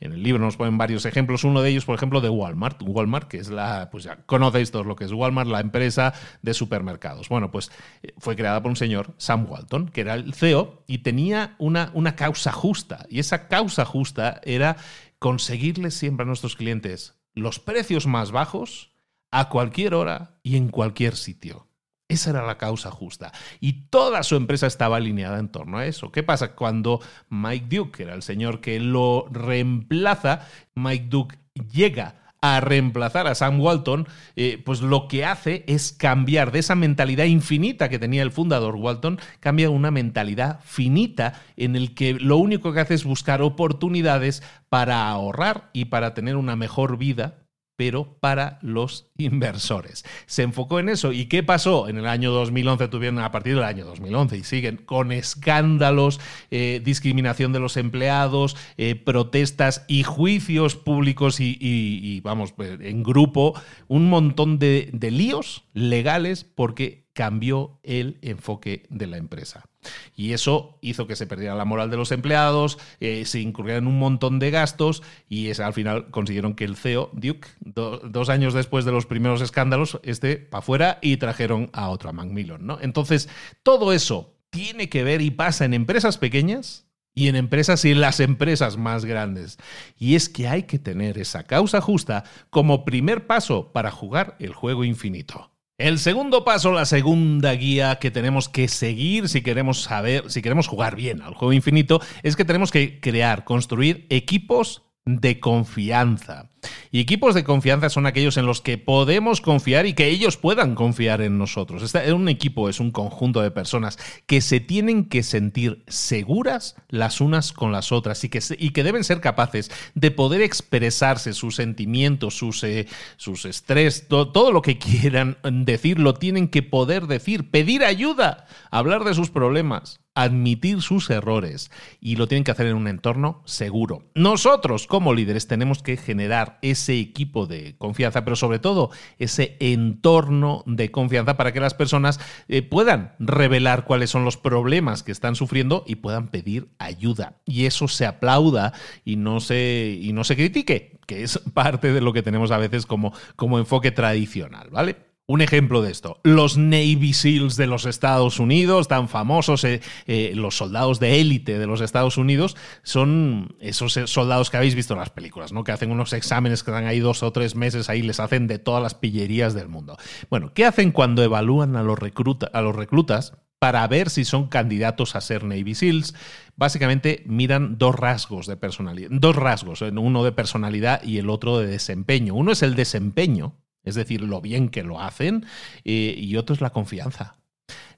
En el libro nos ponen varios ejemplos, uno de ellos, por ejemplo, de Walmart. Walmart, que es la, pues ya conocéis todos lo que es Walmart, la empresa de supermercados. Bueno, pues eh, fue creada por un señor, Sam Walton, que era el CEO y tenía una, una causa justa. Y esa causa justa era conseguirles siempre a nuestros clientes los precios más bajos a cualquier hora y en cualquier sitio. Esa era la causa justa. Y toda su empresa estaba alineada en torno a eso. ¿Qué pasa cuando Mike Duke, que era el señor que lo reemplaza, Mike Duke llega a reemplazar a Sam Walton, eh, pues lo que hace es cambiar de esa mentalidad infinita que tenía el fundador Walton, cambia una mentalidad finita en el que lo único que hace es buscar oportunidades para ahorrar y para tener una mejor vida pero para los inversores. Se enfocó en eso. ¿Y qué pasó? En el año 2011 tuvieron, a partir del año 2011, y siguen con escándalos, eh, discriminación de los empleados, eh, protestas y juicios públicos y, vamos, pues, en grupo, un montón de, de líos legales porque cambió el enfoque de la empresa. Y eso hizo que se perdiera la moral de los empleados, eh, se incurrieran un montón de gastos y al final consiguieron que el CEO, Duke, dos años después de los primeros escándalos, esté para afuera y trajeron a otro, a Macmillan. ¿no? Entonces, todo eso tiene que ver y pasa en empresas pequeñas y en empresas y en las empresas más grandes. Y es que hay que tener esa causa justa como primer paso para jugar el juego infinito. El segundo paso, la segunda guía que tenemos que seguir si queremos saber, si queremos jugar bien al juego infinito, es que tenemos que crear, construir equipos de confianza. Y equipos de confianza son aquellos en los que podemos confiar y que ellos puedan confiar en nosotros. Este, un equipo es un conjunto de personas que se tienen que sentir seguras las unas con las otras y que, y que deben ser capaces de poder expresarse sus sentimientos, sus, eh, sus estrés, todo lo que quieran decir, lo tienen que poder decir, pedir ayuda, hablar de sus problemas admitir sus errores y lo tienen que hacer en un entorno seguro. Nosotros como líderes tenemos que generar ese equipo de confianza, pero sobre todo ese entorno de confianza para que las personas eh, puedan revelar cuáles son los problemas que están sufriendo y puedan pedir ayuda. Y eso se aplauda y no se, y no se critique, que es parte de lo que tenemos a veces como, como enfoque tradicional, ¿vale? Un ejemplo de esto, los Navy SEALs de los Estados Unidos, tan famosos, eh, eh, los soldados de élite de los Estados Unidos, son esos eh, soldados que habéis visto en las películas, ¿no? que hacen unos exámenes que están ahí dos o tres meses, ahí les hacen de todas las pillerías del mundo. Bueno, ¿qué hacen cuando evalúan a los, a los reclutas? Para ver si son candidatos a ser Navy SEALs, básicamente miran dos rasgos de personalidad, dos rasgos, uno de personalidad y el otro de desempeño. Uno es el desempeño, es decir, lo bien que lo hacen, eh, y otro es la confianza.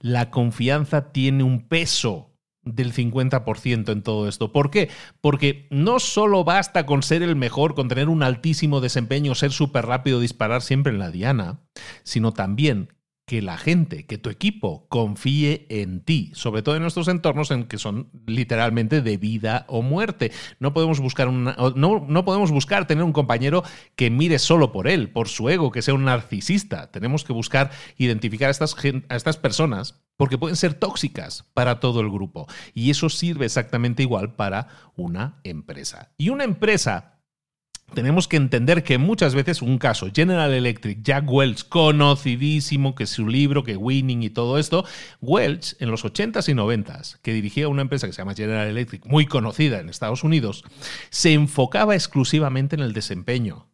La confianza tiene un peso del 50% en todo esto. ¿Por qué? Porque no solo basta con ser el mejor, con tener un altísimo desempeño, ser súper rápido, disparar siempre en la diana, sino también que la gente, que tu equipo confíe en ti, sobre todo en nuestros entornos en que son literalmente de vida o muerte. No podemos buscar no, no, podemos buscar tener un compañero que mire solo por él, por su ego, que sea un narcisista. Tenemos que buscar identificar estas, a estas personas porque pueden ser tóxicas para todo el grupo. Y eso sirve exactamente igual para una empresa. Y una empresa tenemos que entender que muchas veces un caso, General Electric, Jack Welch, conocidísimo, que su libro, que Winning y todo esto, Welch en los 80s y 90s, que dirigía una empresa que se llama General Electric, muy conocida en Estados Unidos, se enfocaba exclusivamente en el desempeño.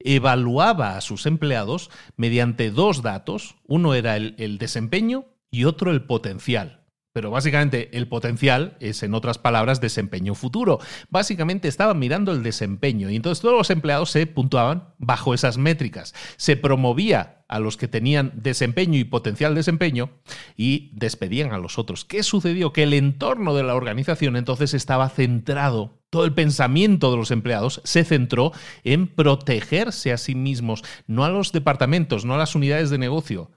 Evaluaba a sus empleados mediante dos datos, uno era el, el desempeño y otro el potencial. Pero básicamente el potencial es, en otras palabras, desempeño futuro. Básicamente estaban mirando el desempeño y entonces todos los empleados se puntuaban bajo esas métricas. Se promovía a los que tenían desempeño y potencial desempeño y despedían a los otros. ¿Qué sucedió? Que el entorno de la organización entonces estaba centrado todo el pensamiento de los empleados se centró en protegerse a sí mismos, no a los departamentos, no a las unidades de negocio,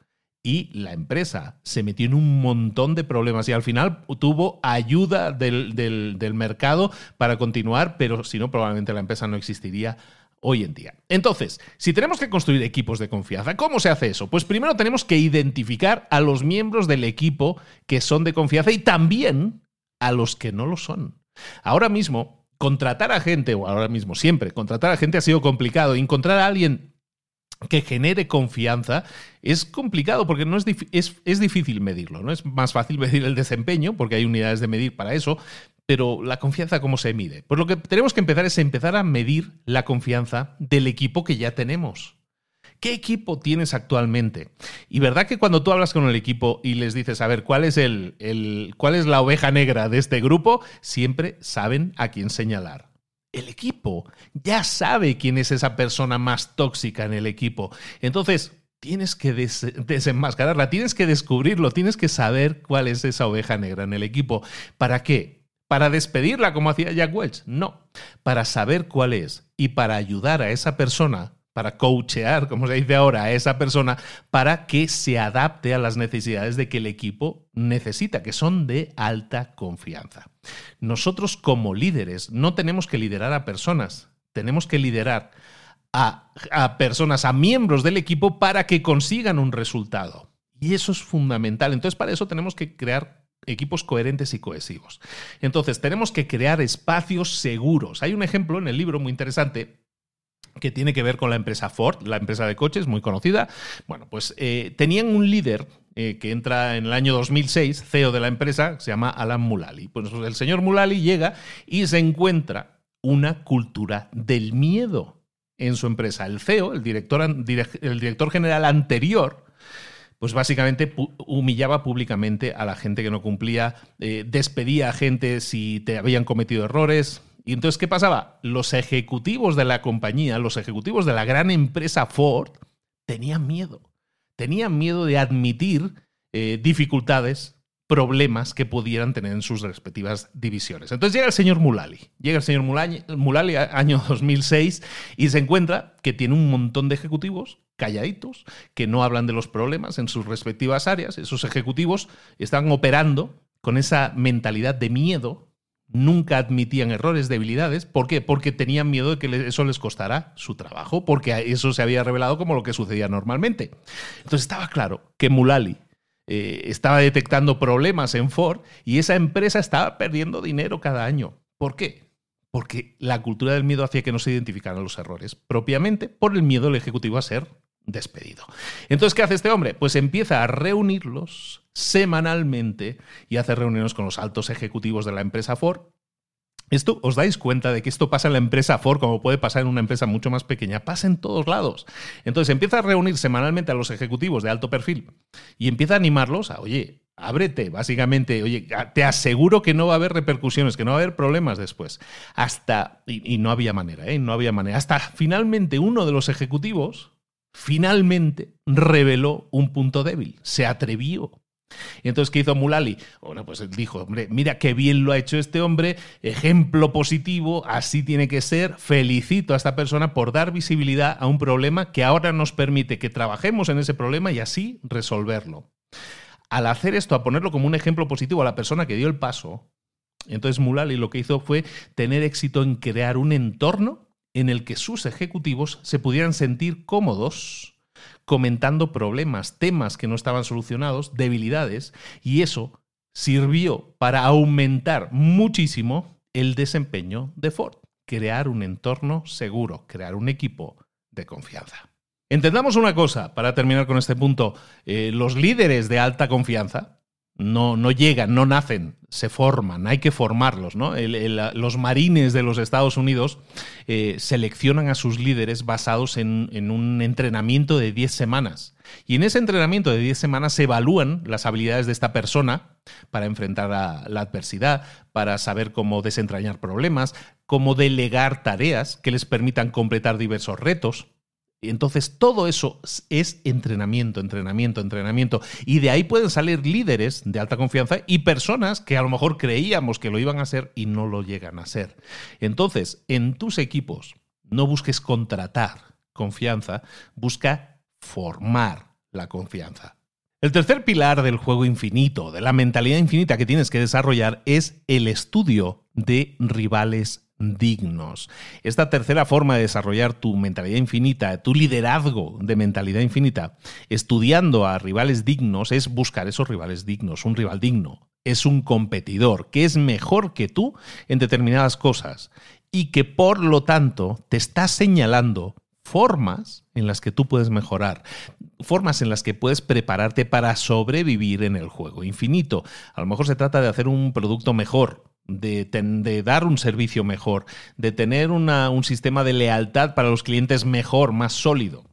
y la empresa se metió en un montón de problemas y al final tuvo ayuda del, mercado para continuar, pero si no, probablemente la empresa no existiría hoy en día. Entonces, si tenemos que construir equipos de confianza, ¿cómo se hace eso? Pues primero tenemos que identificar a los miembros del equipo que son de confianza y también a los que no lo son. Ahora mismo, contratar a gente, o ahora mismo siempre, contratar a gente ha sido complicado. Encontrar a alguien que genere confianza es complicado porque no es, es, difícil medirlo. ¿no? Es más fácil medir el desempeño porque hay unidades de medir para eso, pero la confianza, ¿cómo se mide? Pues lo que tenemos que empezar es empezar a medir la confianza del equipo que ya tenemos. ¿Qué equipo tienes actualmente? Y verdad que cuando tú hablas con el equipo y les dices, a ver, ¿cuál es, el, cuál es la oveja negra de este grupo? Siempre saben a quién señalar. El equipo ya sabe quién es esa persona más tóxica en el equipo. Entonces, tienes que desenmascararla, tienes que descubrirlo, tienes que saber cuál es esa oveja negra en el equipo. ¿Para qué? ¿Para despedirla como hacía Jack Welch? No, para saber cuál es y para ayudar a esa persona, para coachear, como se dice ahora, a esa persona, para que se adapte a las necesidades de que el equipo necesita, que son de alta confianza. Nosotros como líderes no tenemos que liderar a personas, tenemos que liderar a, personas, a miembros del equipo para que consigan un resultado. Y eso es fundamental. Entonces, para eso tenemos que crear equipos coherentes y cohesivos. Entonces, tenemos que crear espacios seguros. Hay un ejemplo en el libro muy interesante que tiene que ver con la empresa Ford, la empresa de coches muy conocida. Bueno, pues eh, tenían un líder eh, que entra en el año 2006, CEO de la empresa, se llama Alan Mulally. Pues el señor Mulally llega y se encuentra una cultura del miedo en su empresa. El CEO, el director, el director general anterior, pues básicamente humillaba públicamente a la gente que no cumplía, eh, despedía a gente si te habían cometido errores. Y entonces, ¿qué pasaba? Los ejecutivos de la compañía, los ejecutivos de la gran empresa Ford, tenían miedo. Tenían miedo de admitir eh, dificultades problemas que pudieran tener en sus respectivas divisiones. Entonces llega el señor Mulali, llega el señor Mulali, año 2006 y se encuentra que tiene un montón de ejecutivos calladitos, que no hablan de los problemas en sus respectivas áreas. Esos ejecutivos están operando con esa mentalidad de miedo, nunca admitían errores, debilidades. ¿Por qué? Porque tenían miedo de que eso les costara su trabajo, porque eso se había revelado como lo que sucedía normalmente. Entonces estaba claro que Mulali eh, estaba detectando problemas en Ford y esa empresa estaba perdiendo dinero cada año. ¿Por qué? Porque la cultura del miedo hacía que no se identificaran los errores, propiamente por el miedo del ejecutivo a ser despedido. Entonces, ¿qué hace este hombre? Pues empieza a reunirlos semanalmente y hace reuniones con los altos ejecutivos de la empresa Ford esto, ¿os dais cuenta de que esto pasa en la empresa Ford, como puede pasar en una empresa mucho más pequeña? Pasa en todos lados. Entonces empieza a reunir semanalmente a los ejecutivos de alto perfil y empieza a animarlos a, oye, ábrete, básicamente, oye, te aseguro que no va a haber repercusiones, que no va a haber problemas después. Hasta, y, no había manera, ¿eh? No había manera. Hasta finalmente uno de los ejecutivos, finalmente, reveló un punto débil, se atrevió y entonces, ¿qué hizo Mulali? Bueno, pues dijo, hombre, mira qué bien lo ha hecho este hombre, ejemplo positivo, así tiene que ser, felicito a esta persona por dar visibilidad a un problema que ahora nos permite que trabajemos en ese problema y así resolverlo. Al hacer esto, a ponerlo como un ejemplo positivo a la persona que dio el paso, entonces Mulali lo que hizo fue tener éxito en crear un entorno en el que sus ejecutivos se pudieran sentir cómodos comentando problemas, temas que no estaban solucionados, debilidades, y eso sirvió para aumentar muchísimo el desempeño de Ford, crear un entorno seguro, crear un equipo de confianza. Entendamos una cosa, para terminar con este punto, eh, los líderes de alta confianza, no, no llegan, no nacen, se forman, hay que formarlos. ¿no? los marines de los Estados Unidos eh, seleccionan a sus líderes basados en, un entrenamiento de 10 semanas. Y en ese entrenamiento de 10 semanas se evalúan las habilidades de esta persona para enfrentar la adversidad, para saber cómo desentrañar problemas, cómo delegar tareas que les permitan completar diversos retos. Entonces todo eso es entrenamiento, entrenamiento, entrenamiento. Y de ahí pueden salir líderes de alta confianza y personas que a lo mejor creíamos que lo iban a hacer y no lo llegan a ser. Entonces, en tus equipos, no busques contratar confianza, busca formar la confianza. El tercer pilar del juego infinito, de la mentalidad infinita que tienes que desarrollar, es el estudio de rivales dignos. Esta tercera forma de desarrollar tu mentalidad infinita, tu liderazgo de mentalidad infinita, estudiando a rivales dignos, es buscar esos rivales dignos. Un rival digno es un competidor que es mejor que tú en determinadas cosas y que por lo tanto te está señalando formas en las que tú puedes mejorar, formas en las que puedes prepararte para sobrevivir en el juego infinito. A lo mejor se trata de hacer un producto mejor, de, dar un servicio mejor, de tener un sistema de lealtad para los clientes mejor, más sólido.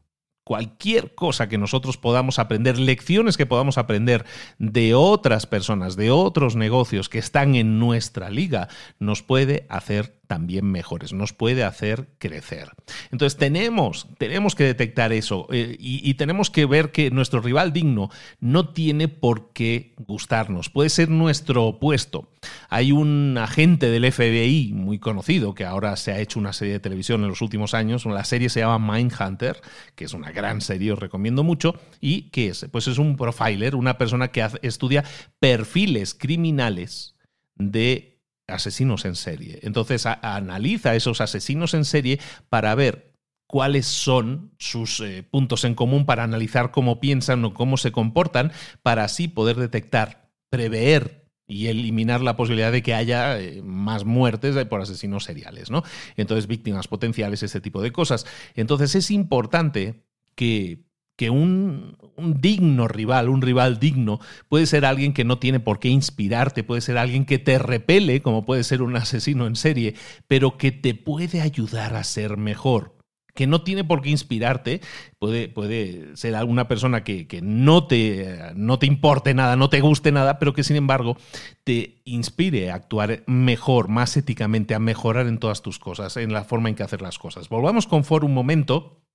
cualquier cosa que nosotros podamos aprender, lecciones que podamos aprender de otras personas, de otros negocios que están en nuestra liga, nos puede hacer también mejores, nos puede hacer crecer. Entonces tenemos, tenemos que detectar eso eh, y, tenemos que ver que nuestro rival digno no tiene por qué gustarnos, puede ser nuestro opuesto. Hay un agente del FBI muy conocido que ahora se ha hecho una serie de televisión en los últimos años, la serie se llama Mindhunter, que es una gran serie, os recomiendo mucho, y que es, pues es un profiler, una persona que estudia perfiles criminales de asesinos en serie. Entonces analiza esos asesinos en serie para ver cuáles son sus eh, puntos en común, para analizar cómo piensan o cómo se comportan, para así poder detectar, prever y eliminar la posibilidad de que haya eh, más muertes por asesinos seriales, ¿no? Entonces, víctimas potenciales, ese tipo de cosas. Entonces, es importante que que un, digno rival, un rival digno, puede ser alguien que no tiene por qué inspirarte, puede ser alguien que te repele, como puede ser un asesino en serie, pero que te puede ayudar a ser mejor que no tiene por qué inspirarte, puede, puede ser alguna persona que, que, no, te, no te importe nada, no te guste nada, pero que sin embargo te inspire a actuar mejor, más éticamente, a mejorar en todas tus cosas, en la forma en que hacer las cosas. Volvamos con For un momento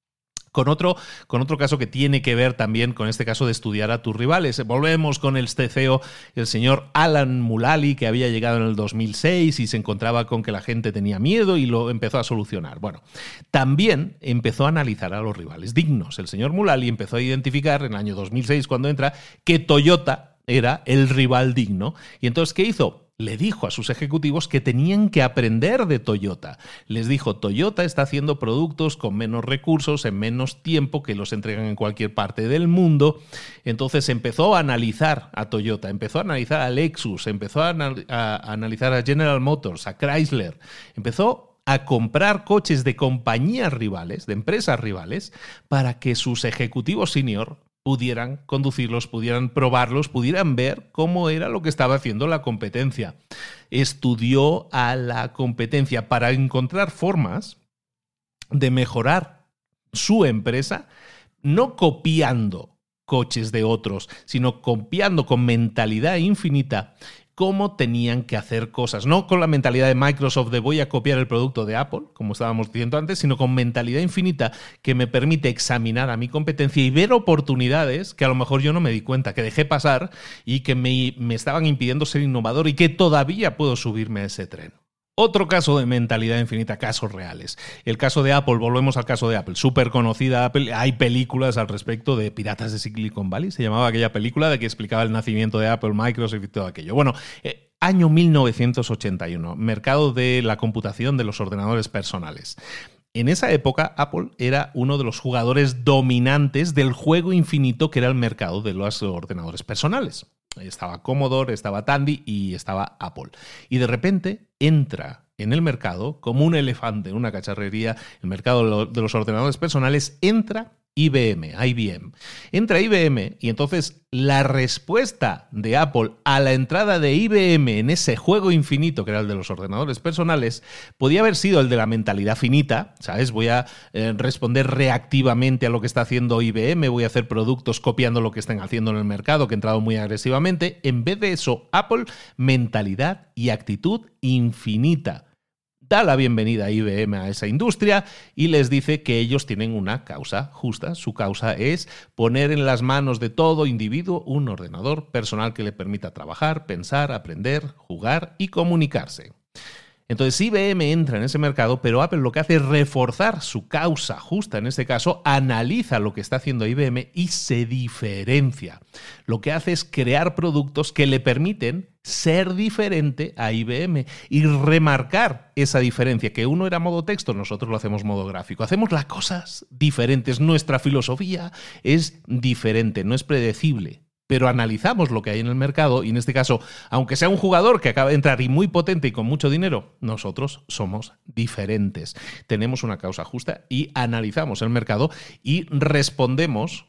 con otro, con otro caso que tiene que ver también con este caso de estudiar a tus rivales. Volvemos con el CEO, el señor Alan Mulally, que había llegado en el 2006 y se encontraba con que la gente tenía miedo y lo empezó a solucionar. Bueno, también empezó a analizar a los rivales dignos. El señor Mulally empezó a identificar en el año 2006, cuando entra, que Toyota era el rival digno. Y entonces, ¿qué hizo? Le dijo a sus ejecutivos que tenían que aprender de Toyota. Les dijo, Toyota está haciendo productos con menos recursos, en menos tiempo, que los entregan en cualquier parte del mundo. Entonces empezó a analizar a Toyota, empezó a analizar a Lexus, empezó a, analizar a General Motors, a Chrysler, empezó a comprar coches de compañías rivales, de empresas rivales, para que sus ejecutivos senior pudieran conducirlos, pudieran probarlos, pudieran ver cómo era lo que estaba haciendo la competencia. Estudió a la competencia para encontrar formas de mejorar su empresa, no copiando coches de otros, sino copiando con mentalidad infinita cómo tenían que hacer cosas. No con la mentalidad de Microsoft de voy a copiar el producto de Apple, como estábamos diciendo antes, sino con mentalidad infinita que me permite examinar a mi competencia y ver oportunidades que a lo mejor yo no me di cuenta, que dejé pasar y que me, me estaban impidiendo ser innovador y que todavía puedo subirme a ese tren. Otro caso de mentalidad infinita, casos reales. El caso de Apple, volvemos al caso de Apple, súper conocida Apple. Hay películas al respecto de Piratas de Silicon Valley, se llamaba aquella película de que explicaba el nacimiento de Apple, Microsoft y todo aquello. Bueno, eh, año 1981, mercado de la computación de los ordenadores personales. En esa época, Apple era uno de los jugadores dominantes del juego infinito que era el mercado de los ordenadores personales. Estaba Commodore, estaba Tandy y estaba Apple. Y de repente entra en el mercado como un elefante en una cacharrería, el mercado de los ordenadores personales, entra IBM, IBM. Entra IBM y entonces la respuesta de Apple a la entrada de IBM en ese juego infinito que era el de los ordenadores personales podía haber sido el de la mentalidad finita, ¿sabes? Voy a eh, responder reactivamente a lo que está haciendo IBM, voy a hacer productos copiando lo que están haciendo en el mercado, que ha entrado muy agresivamente. En vez de eso, Apple, mentalidad y actitud infinita da la bienvenida a IBM a esa industria y les dice que ellos tienen una causa justa. Su causa es poner en las manos de todo individuo un ordenador personal que le permita trabajar, pensar, aprender, jugar y comunicarse. Entonces IBM entra en ese mercado, pero Apple lo que hace es reforzar su causa justa, en este caso, analiza lo que está haciendo IBM y se diferencia. Lo que hace es crear productos que le permiten ser diferente a IBM y remarcar esa diferencia, que uno era modo texto, nosotros lo hacemos modo gráfico. Hacemos las cosas diferentes, nuestra filosofía es diferente, no es predecible pero analizamos lo que hay en el mercado y en este caso, aunque sea un jugador que acaba de entrar y muy potente y con mucho dinero, nosotros somos diferentes. Tenemos una causa justa y analizamos el mercado y respondemos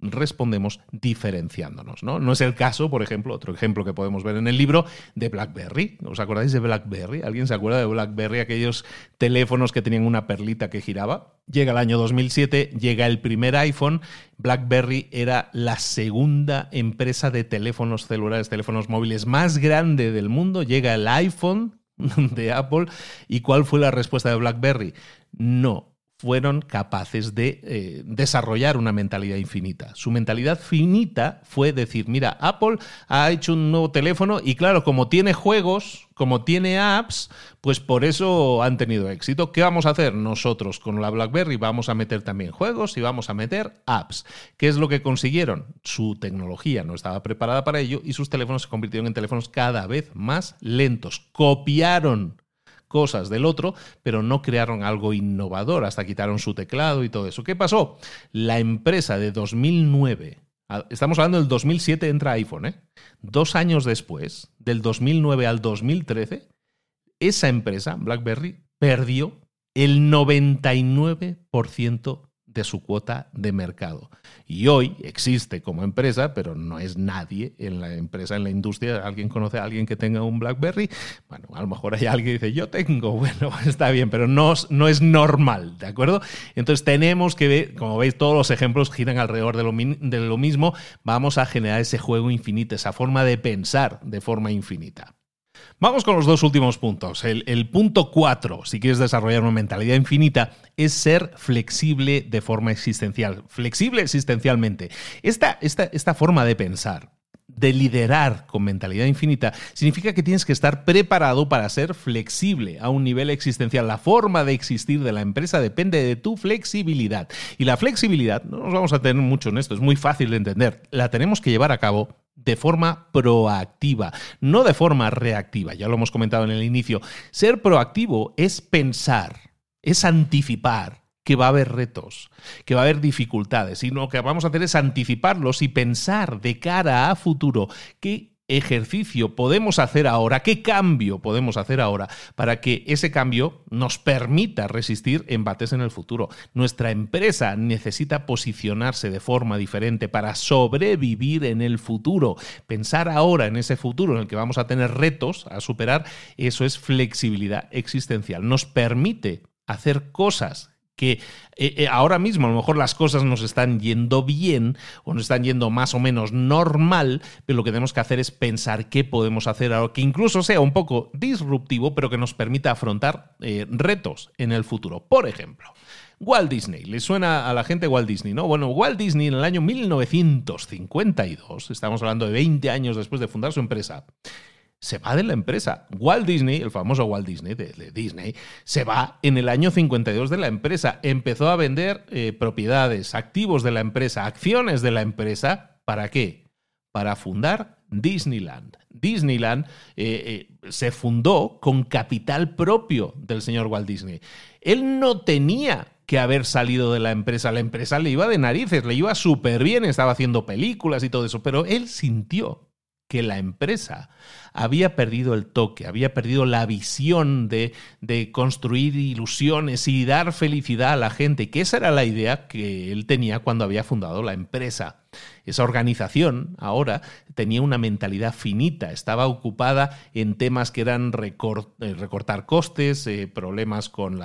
respondemos diferenciándonos. ¿no? no es el caso, por ejemplo, otro ejemplo que podemos ver en el libro de BlackBerry. ¿Os acordáis de BlackBerry? ¿Alguien se acuerda de BlackBerry? Aquellos teléfonos que tenían una perlita que giraba. Llega el año 2007, llega el primer iPhone. BlackBerry era la segunda empresa de teléfonos celulares, teléfonos móviles más grande del mundo. Llega el iPhone de Apple. ¿Y cuál fue la respuesta de BlackBerry? No, fueron capaces de eh, desarrollar una mentalidad infinita. Su mentalidad finita fue decir, mira, Apple ha hecho un nuevo teléfono y claro, como tiene juegos, como tiene apps, pues por eso han tenido éxito. ¿Qué vamos a hacer nosotros con la BlackBerry? Vamos a meter también juegos y vamos a meter apps. ¿Qué es lo que consiguieron? Su tecnología no estaba preparada para ello y sus teléfonos se convirtieron en teléfonos cada vez más lentos. Copiaron cosas del otro, pero no crearon algo innovador, hasta quitaron su teclado y todo eso. ¿Qué pasó? La empresa de 2009, estamos hablando del 2007 entra iPhone, ¿eh? dos años después, del 2009 al 2013, esa empresa, BlackBerry, perdió el 99% su cuota de mercado. Y hoy existe como empresa, pero no es nadie en la empresa, en la industria. ¿Alguien conoce a alguien que tenga un BlackBerry? Bueno, a lo mejor hay alguien que dice, yo tengo, bueno, está bien, pero no, no es normal, ¿de acuerdo? Entonces tenemos que ver, como veis, todos los ejemplos giran alrededor de lo, de lo mismo. Vamos a generar ese juego infinito, esa forma de pensar de forma infinita. Vamos con los dos últimos puntos. El, punto cuatro, si quieres desarrollar una mentalidad infinita, es ser flexible de forma existencial. Flexible existencialmente. Esta, esta, esta forma de pensar, de liderar con mentalidad infinita significa que tienes que estar preparado para ser flexible a un nivel existencial. La forma de existir de la empresa depende de tu flexibilidad. Y la flexibilidad, no nos vamos a tener mucho en esto, es muy fácil de entender, la tenemos que llevar a cabo de forma proactiva, no de forma reactiva. Ya lo hemos comentado en el inicio. Ser proactivo es pensar, es anticipar que va a haber retos, que va a haber dificultades, y lo que vamos a hacer es anticiparlos y pensar de cara a futuro que ejercicio podemos hacer ahora, qué cambio podemos hacer ahora para que ese cambio nos permita resistir embates en el futuro. Nuestra empresa necesita posicionarse de forma diferente para sobrevivir en el futuro. Pensar ahora en ese futuro en el que vamos a tener retos a superar, eso es flexibilidad existencial. Nos permite hacer cosas que eh, eh, ahora mismo a lo mejor las cosas nos están yendo bien o nos están yendo más o menos normal, pero lo que tenemos que hacer es pensar qué podemos hacer ahora que incluso sea un poco disruptivo, pero que nos permita afrontar eh, retos en el futuro. Por ejemplo, Walt Disney, ¿le suena a la gente Walt Disney, no? Bueno, Walt Disney en el año 1952, estamos hablando de 20 años después de fundar su empresa, se va de la empresa. Walt Disney, el famoso Walt Disney de, Disney, se va en el año 52 de la empresa. Empezó a vender eh, propiedades, activos de la empresa, acciones de la empresa. ¿Para qué? Para fundar Disneyland. Disneyland eh, eh, se fundó con capital propio del señor Walt Disney. Él no tenía que haber salido de la empresa. La empresa le iba de narices, le iba súper bien, estaba haciendo películas y todo eso, pero él sintió que la empresa había perdido el toque, había perdido la visión de, de, construir ilusiones y dar felicidad a la gente, que esa era la idea que él tenía cuando había fundado la empresa. Esa organización ahora tenía una mentalidad finita, estaba ocupada en temas que eran eh, recortar costes, eh, problemas, con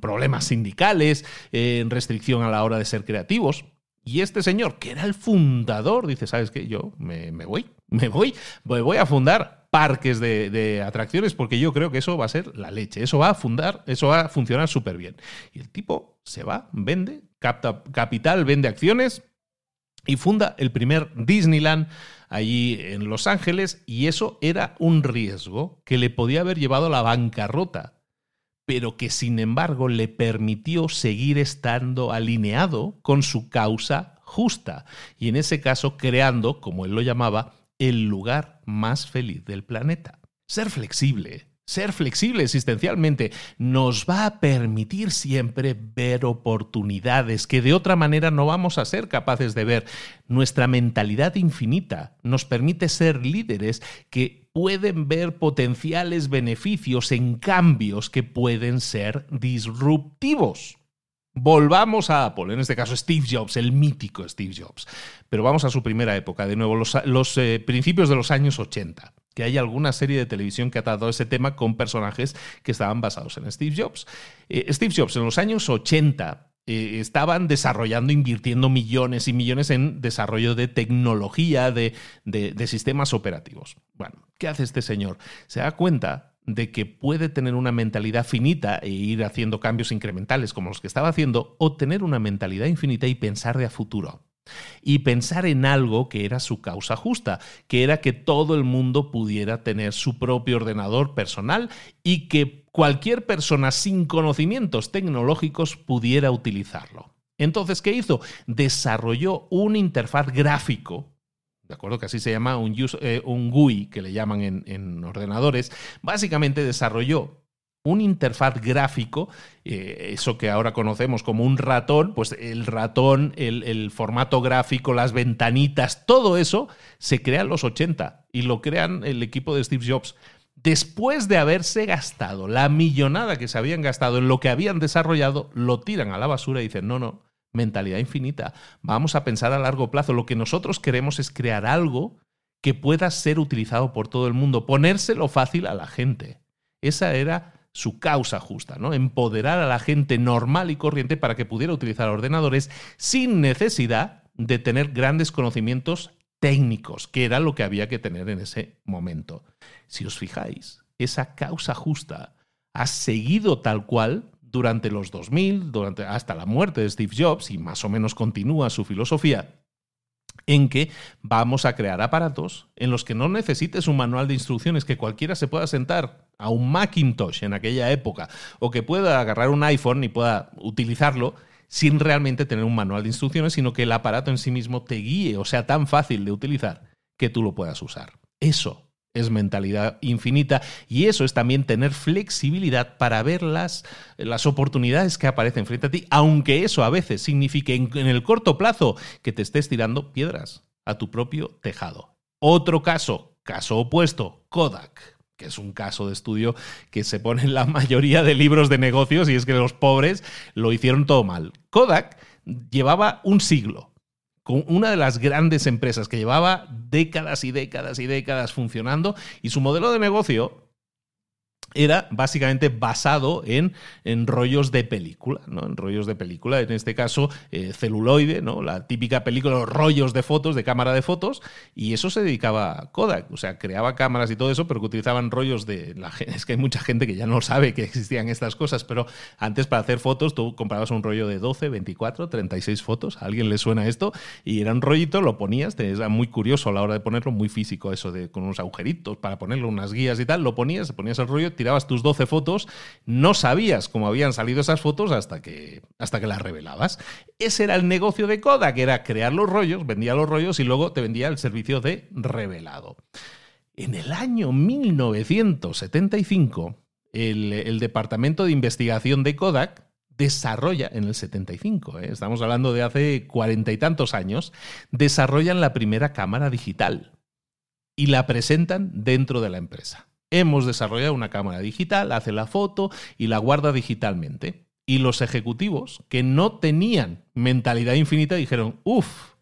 problemas sindicales, eh, restricción a la hora de ser creativos. Y este señor, que era el fundador, dice, ¿sabes qué? Yo me, voy, me voy, voy a fundar parques de, atracciones porque yo creo que eso va a ser la leche, eso va a fundar, eso va a funcionar súper bien. Y el tipo se va, vende, capta capital, vende acciones y funda el primer Disneyland allí en Los Ángeles y eso era un riesgo que le podía haber llevado a la bancarrota pero que sin embargo le permitió seguir estando alineado con su causa justa y en ese caso creando, como él lo llamaba, el lugar más feliz del planeta. Ser flexible, ser flexible existencialmente nos va a permitir siempre ver oportunidades que de otra manera no vamos a ser capaces de ver. Nuestra mentalidad infinita nos permite ser líderes que pueden ver potenciales beneficios en cambios que pueden ser disruptivos. Volvamos a Apple, en este caso Steve Jobs, el mítico Steve Jobs. Pero vamos a su primera época, de nuevo, los, eh, principios de los años 80 que hay alguna serie de televisión que ha tratado ese tema con personajes que estaban basados en Steve Jobs. Eh, Steve Jobs en los años 80 eh, estaban desarrollando, invirtiendo millones y millones en desarrollo de tecnología, de, de sistemas operativos. Bueno, ¿qué hace este señor? Se da cuenta de que puede tener una mentalidad finita e ir haciendo cambios incrementales como los que estaba haciendo, o tener una mentalidad infinita y pensar de a futuro. Y pensar en algo que era su causa justa, que era que todo el mundo pudiera tener su propio ordenador personal y que cualquier persona sin conocimientos tecnológicos pudiera utilizarlo. Entonces, ¿qué hizo? Desarrolló un interfaz gráfico ¿de acuerdo? Que así se llama un, eh, GUI, que le llaman en, ordenadores, básicamente desarrolló un interfaz gráfico, eh, eso que ahora conocemos como un ratón, pues el ratón, el, formato gráfico, las ventanitas, todo eso se crea en los 80 y lo crean el equipo de Steve Jobs. Después de haberse gastado la millonada que se habían gastado en lo que habían desarrollado, lo tiran a la basura y dicen, no, no, mentalidad infinita. Vamos a pensar a largo plazo. Lo que nosotros queremos es crear algo que pueda ser utilizado por todo el mundo, ponérselo fácil a la gente. Esa era su causa justa, ¿no? Empoderar a la gente normal y corriente para que pudiera utilizar ordenadores sin necesidad de tener grandes conocimientos técnicos, que era lo que había que tener en ese momento. Si os fijáis, esa causa justa ha seguido tal cual durante los 2000, durante, hasta la muerte de Steve Jobs, y más o menos continúa su filosofía, en que vamos a crear aparatos en los que no necesites un manual de instrucciones, que cualquiera se pueda sentar a un Macintosh en aquella época, o que pueda agarrar un iPhone y pueda utilizarlo sin realmente tener un manual de instrucciones, sino que el aparato en sí mismo te guíe, o sea, tan fácil de utilizar que tú lo puedas usar. Eso es mentalidad infinita y eso es también tener flexibilidad para ver las, las, oportunidades que aparecen frente a ti, aunque eso a veces signifique en, en el corto plazo que te estés tirando piedras a tu propio tejado. Otro caso, caso opuesto, Kodak que es un caso de estudio que se pone en la mayoría de libros de negocios y es que los pobres lo hicieron todo mal. Kodak llevaba un siglo con una de las grandes empresas que llevaba décadas y décadas y décadas funcionando y su modelo de negocio era básicamente basado en, en, rollos de película, ¿no? En rollos de película, en este caso eh, celuloide, ¿no? La típica película, los rollos de fotos, de cámara de fotos, y eso se dedicaba a Kodak, o sea, creaba cámaras y todo eso, pero que utilizaban rollos de... Es que hay mucha gente que ya no sabe que existían estas cosas, pero antes para hacer fotos tú comprabas un rollo de 12, 24, 36 fotos, a alguien le suena esto, y era un rollito, lo ponías, era muy curioso a la hora de ponerlo, muy físico eso de con unos agujeritos para ponerlo, unas guías y tal, lo ponías, ponías el rollo, tirabas tus 12 fotos, no sabías cómo habían salido esas fotos hasta que, hasta que las revelabas. Ese era el negocio de Kodak, era crear los rollos, vendía los rollos y luego te vendía el servicio de revelado. En el año 1975, el, el Departamento de Investigación de Kodak desarrolla, en el 75, ¿eh? estamos hablando de hace cuarenta y tantos años, desarrollan la primera cámara digital y la presentan dentro de la empresa hemos desarrollado una cámara digital, hace la foto y la guarda digitalmente. Y los ejecutivos que no tenían mentalidad infinita dijeron, uff,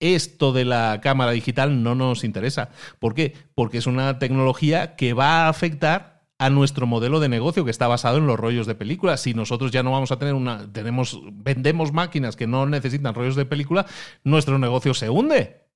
esto de la cámara digital no nos interesa. ¿Por qué? Porque es una tecnología que va a afectar a nuestro modelo de negocio que está basado en los rollos de película. Si nosotros ya no vamos a tener una, tenemos, vendemos máquinas que no necesitan rollos de película, nuestro negocio se hunde.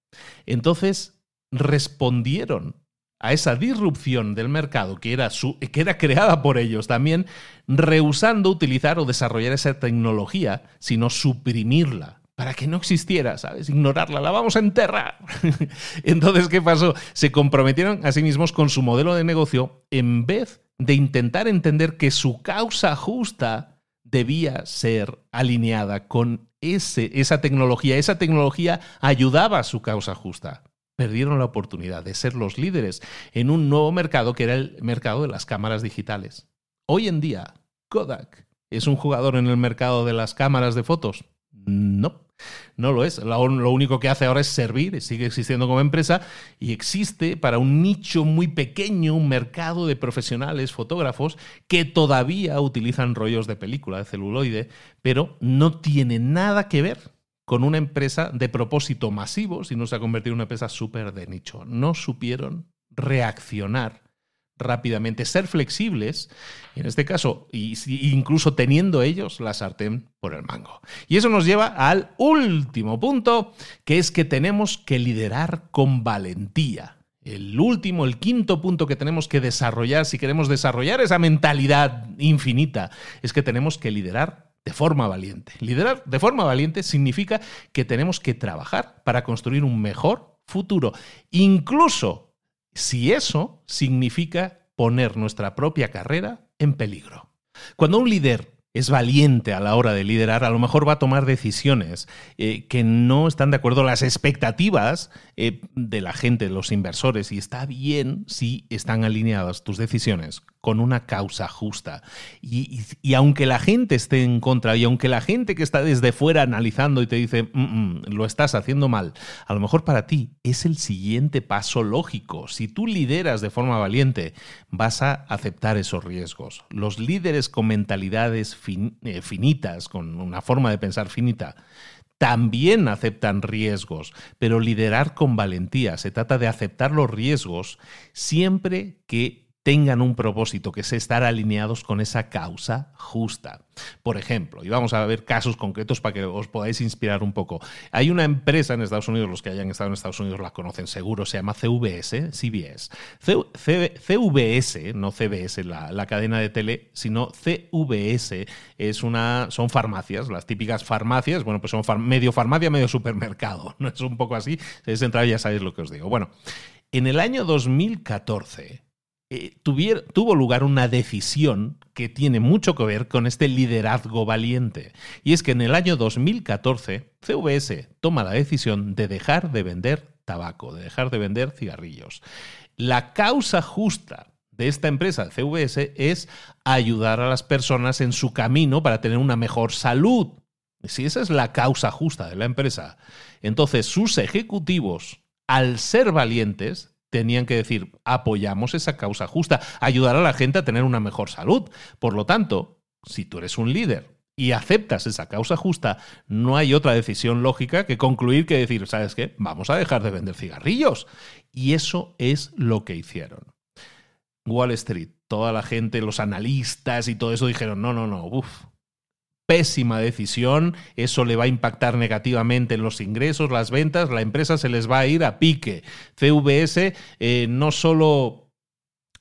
Entonces respondieron a esa disrupción del mercado que era, su, que era creada por ellos también, rehusando utilizar o desarrollar esa tecnología, sino suprimirla para que no existiera, ¿sabes? Ignorarla, la vamos a enterrar. Entonces, ¿qué pasó? Se comprometieron a sí mismos con su modelo de negocio en vez de intentar entender que su causa justa debía ser alineada con ese, esa tecnología. Esa tecnología ayudaba a su causa justa perdieron la oportunidad de ser los líderes en un nuevo mercado que era el mercado de las cámaras digitales. Hoy en día, Kodak es un jugador en el mercado de las cámaras de fotos. No. No lo es. Lo, único que hace ahora es servir, sigue existiendo como empresa y existe para un nicho muy pequeño, un mercado de profesionales, fotógrafos, que todavía utilizan rollos de película, de celuloide, pero no tiene nada que ver con una empresa de propósito masivo, sino se ha convertido en una empresa súper de nicho. No supieron reaccionar rápidamente, ser flexibles, en este caso, incluso teniendo ellos la sartén por el mango. Y eso nos lleva al último punto, que es que tenemos que liderar con valentía. El último, el quinto punto que tenemos que desarrollar, si queremos desarrollar esa mentalidad infinita, es que tenemos que liderar de forma valiente. Liderar de forma valiente significa que tenemos que trabajar para construir un mejor futuro, incluso si eso significa poner nuestra propia carrera en peligro. Cuando un líder es valiente a la hora de liderar, a lo mejor va a tomar decisiones eh, que no están de acuerdo a las expectativas eh, de la gente, de los inversores, y está bien si están alineadas tus decisiones con una causa justa. Y, aunque la gente esté en contra, y aunque la gente que está desde fuera analizando y te dice, mm, mm, lo estás haciendo mal, a lo mejor para ti es el siguiente paso lógico. Si tú lideras de forma valiente, vas a aceptar esos riesgos. Los líderes con mentalidades eh, finitas, con una forma de pensar finita, también aceptan riesgos, pero liderar con valentía. Se trata de aceptar los riesgos siempre que tengan un propósito, que es estar alineados con esa causa justa. Por ejemplo, y vamos a ver casos concretos para que os podáis inspirar un poco. Hay una empresa en Estados Unidos, los que hayan estado en Estados Unidos la conocen seguro, se llama CVS, CBS. CVS, no CBS, la, la cadena de tele, sino CVS es una, son farmacias, las típicas farmacias, bueno, pues son medio farmacia, medio supermercado, ¿no? Es un poco así, si es entrar ya sabéis lo que os digo. Bueno, en el año 2014, eh, tuvo lugar una decisión que tiene mucho que ver con este liderazgo valiente. Y es que en el año 2014, CVS toma la decisión de dejar de vender tabaco, de dejar de vender cigarrillos. La causa justa de esta empresa, CVS, es ayudar a las personas en su camino para tener una mejor salud. Si esa es la causa justa de la empresa, entonces sus ejecutivos, al ser valientes, tenían que decir, apoyamos esa causa justa, ayudar a la gente a tener una mejor salud. Por lo tanto, si tú eres un líder y aceptas esa causa justa, no hay otra decisión lógica que concluir que decir, ¿sabes qué? Vamos a dejar de vender cigarrillos. Y eso es lo que hicieron. Wall Street, toda la gente, los analistas y todo eso dijeron, no, no, no, uff, pésima decisión, eso le va a impactar negativamente en los ingresos, las ventas, la empresa se les va a ir a pique. CVS eh, no solo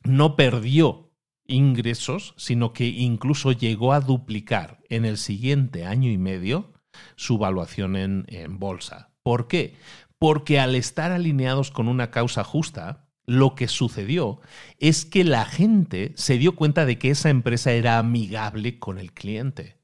no perdió ingresos, sino que incluso llegó a duplicar en el siguiente año y medio su valuación en, en bolsa. ¿Por qué? Porque al estar alineados con una causa justa, lo que sucedió es que la gente se dio cuenta de que esa empresa era amigable con el cliente.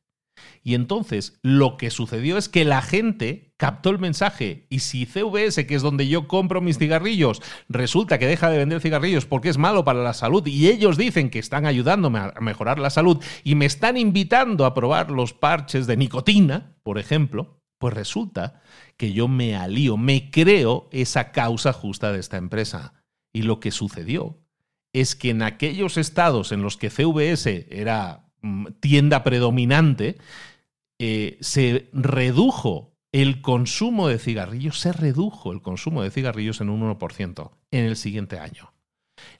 Y entonces lo que sucedió es que la gente captó el mensaje y si CVS, que es donde yo compro mis cigarrillos, resulta que deja de vender cigarrillos porque es malo para la salud y ellos dicen que están ayudándome a mejorar la salud y me están invitando a probar los parches de nicotina, por ejemplo, pues resulta que yo me alío, me creo esa causa justa de esta empresa. Y lo que sucedió es que en aquellos estados en los que CVS era mm, tienda predominante, eh, se redujo el consumo de cigarrillos, se redujo el consumo de cigarrillos en un 1% en el siguiente año.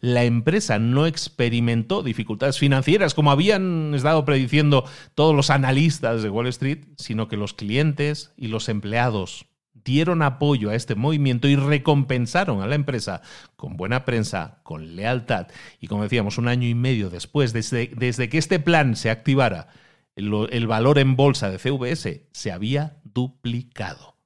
La empresa no experimentó dificultades financieras como habían estado prediciendo todos los analistas de Wall Street, sino que los clientes y los empleados dieron apoyo a este movimiento y recompensaron a la empresa con buena prensa, con lealtad. Y como decíamos, un año y medio después, desde, desde que este plan se activara, el, valor en bolsa de CVS se había duplicado.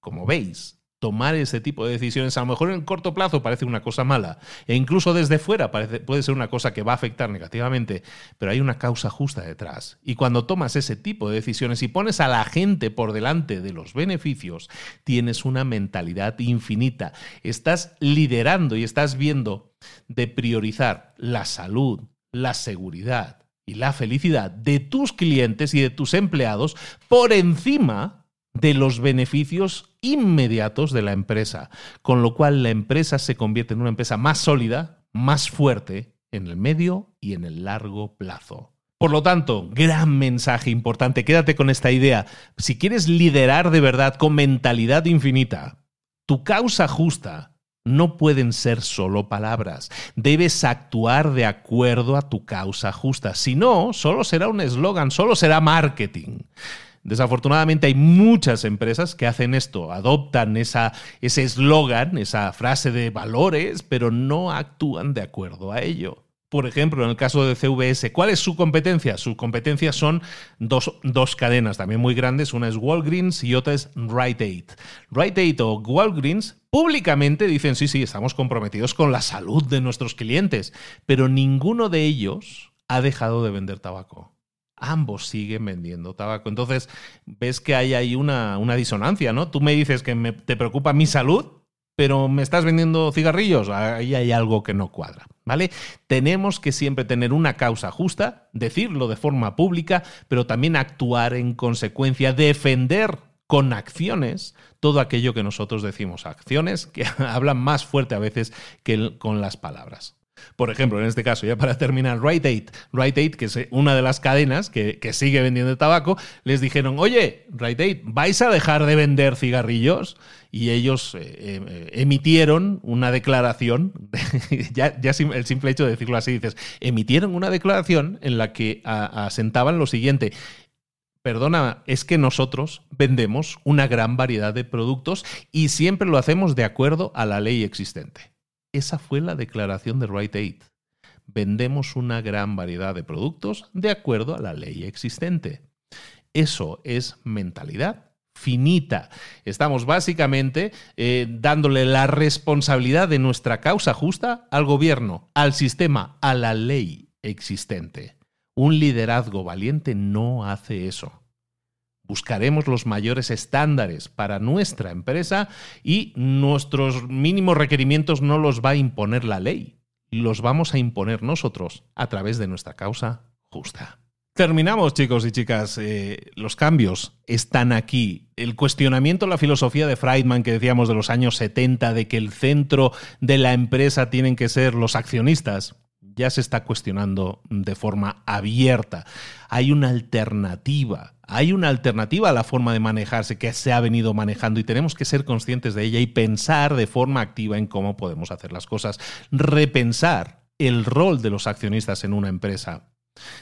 Como veis, tomar ese tipo de decisiones a lo mejor en corto plazo parece una cosa mala e incluso desde fuera puede ser una cosa que va a afectar negativamente, pero hay una causa justa detrás. Y cuando tomas ese tipo de decisiones y pones a la gente por delante de los beneficios, tienes una mentalidad infinita. Estás liderando y estás viendo de priorizar la salud, la seguridad y la felicidad de tus clientes y de tus empleados por encima de los beneficios inmediatos de la empresa, con lo cual la empresa se convierte en una empresa más sólida, más fuerte en el medio y en el largo plazo. Por lo tanto, gran mensaje importante, quédate con esta idea. Si quieres liderar de verdad con mentalidad infinita, tu causa justa no pueden ser solo palabras. Debes actuar de acuerdo a tu causa justa. Si no, solo será un eslogan, solo será marketing. Desafortunadamente hay muchas empresas que hacen esto, adoptan esa, ese eslogan, esa frase de valores, pero no actúan de acuerdo a ello. Por ejemplo, en el caso de CVS, ¿cuál es su competencia? Sus competencias son dos, dos, cadenas también muy grandes. Una es Walgreens y otra es Rite Aid. Rite Aid o Walgreens públicamente dicen, sí, sí, estamos comprometidos con la salud de nuestros clientes, pero ninguno de ellos ha dejado de vender tabaco. Ambos siguen vendiendo tabaco. Entonces, ves que hay ahí una, una disonancia, ¿no? Tú me dices que te preocupa mi salud, pero me estás vendiendo cigarrillos, ahí hay algo que no cuadra, ¿vale? Tenemos que siempre tener una causa justa, decirlo de forma pública, pero también actuar en consecuencia, defender con acciones todo aquello que nosotros decimos, acciones que hablan más fuerte a veces que con las palabras. Por ejemplo, en este caso, ya para terminar, Rite Aid, Rite Aid, que es una de las cadenas que, sigue vendiendo tabaco, les dijeron, oye, Rite Aid, ¿vais a dejar de vender cigarrillos? Y ellos eh, eh, emitieron una declaración, ya, ya, el simple hecho de decirlo así, dices, emitieron una declaración en la que asentaban lo siguiente, Perdona, es que nosotros vendemos una gran variedad de productos y siempre lo hacemos de acuerdo a la ley existente. Esa fue la declaración de Rite Aid. Vendemos una gran variedad de productos de acuerdo a la ley existente. Eso es mentalidad finita. Estamos básicamente eh, dándole la responsabilidad de nuestra causa justa al gobierno, al sistema, a la ley existente. Un liderazgo valiente no hace eso buscaremos los mayores estándares para nuestra empresa y nuestros mínimos requerimientos no los va a imponer la ley, los vamos a imponer nosotros a través de nuestra causa justa. Terminamos, chicos y chicas. Eh, los cambios están aquí. El cuestionamiento, la filosofía de Friedman que decíamos de los años 70, de que el centro de la empresa tienen que ser los accionistas, ya se está cuestionando de forma abierta. Hay una alternativa, hay una alternativa a la forma de manejarse que se ha venido manejando y tenemos que ser conscientes de ella y pensar de forma activa en cómo podemos hacer las cosas. Repensar el rol de los accionistas en una empresa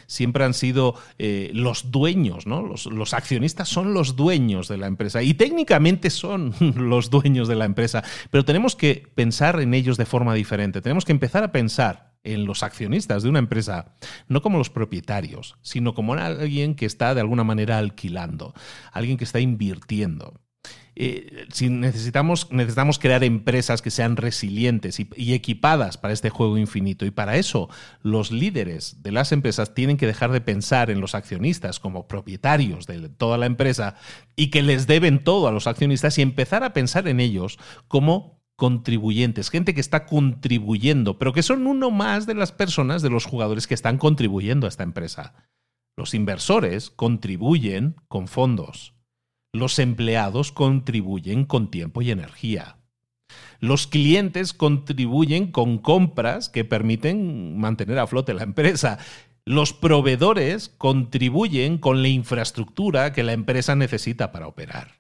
siempre han sido eh, los dueños, ¿no? Los, los, accionistas son los dueños de la empresa y técnicamente son los dueños de la empresa, pero tenemos que pensar en ellos de forma diferente. Tenemos que empezar a pensar en los accionistas de una empresa, no como los propietarios, sino como alguien que está de alguna manera alquilando, alguien que está invirtiendo. Eh, si necesitamos, necesitamos crear empresas que sean resilientes y, y, equipadas para este juego infinito. Y para eso, los líderes de las empresas tienen que dejar de pensar en los accionistas como propietarios de toda la empresa y que les deben todo a los accionistas y empezar a pensar en ellos como contribuyentes, gente que está contribuyendo, pero que son uno más de las personas, de los jugadores que están contribuyendo a esta empresa. Los inversores contribuyen con fondos. Los empleados contribuyen con tiempo y energía. Los clientes contribuyen con compras que permiten mantener a flote la empresa. Los proveedores contribuyen con la infraestructura que la empresa necesita para operar.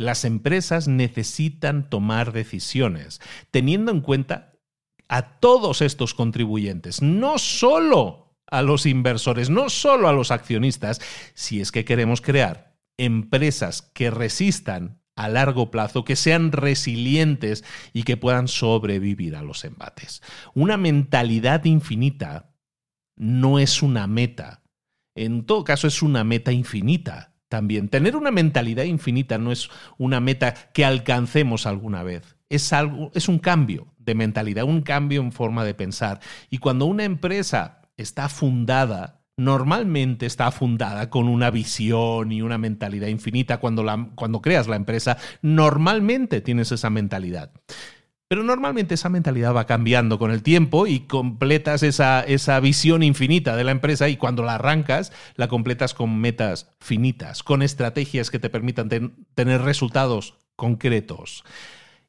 Las empresas necesitan tomar decisiones teniendo en cuenta a todos estos contribuyentes, no solo a los inversores, no solo a los accionistas, si es que queremos crear empresas que resistan a largo plazo, que sean resilientes y que puedan sobrevivir a los embates. Una mentalidad infinita no es una meta, en todo caso es una meta infinita también. Tener una mentalidad infinita no es una meta que alcancemos alguna vez. Es, algo, es un cambio de mentalidad, un cambio en forma de pensar. Y cuando una empresa está fundada, normalmente está fundada con una visión y una mentalidad infinita. Cuando, la, cuando creas la empresa, normalmente tienes esa mentalidad. Pero normalmente esa mentalidad va cambiando con el tiempo y completas esa, esa visión infinita de la empresa y cuando la arrancas, la completas con metas finitas, con estrategias que te permitan tener resultados concretos.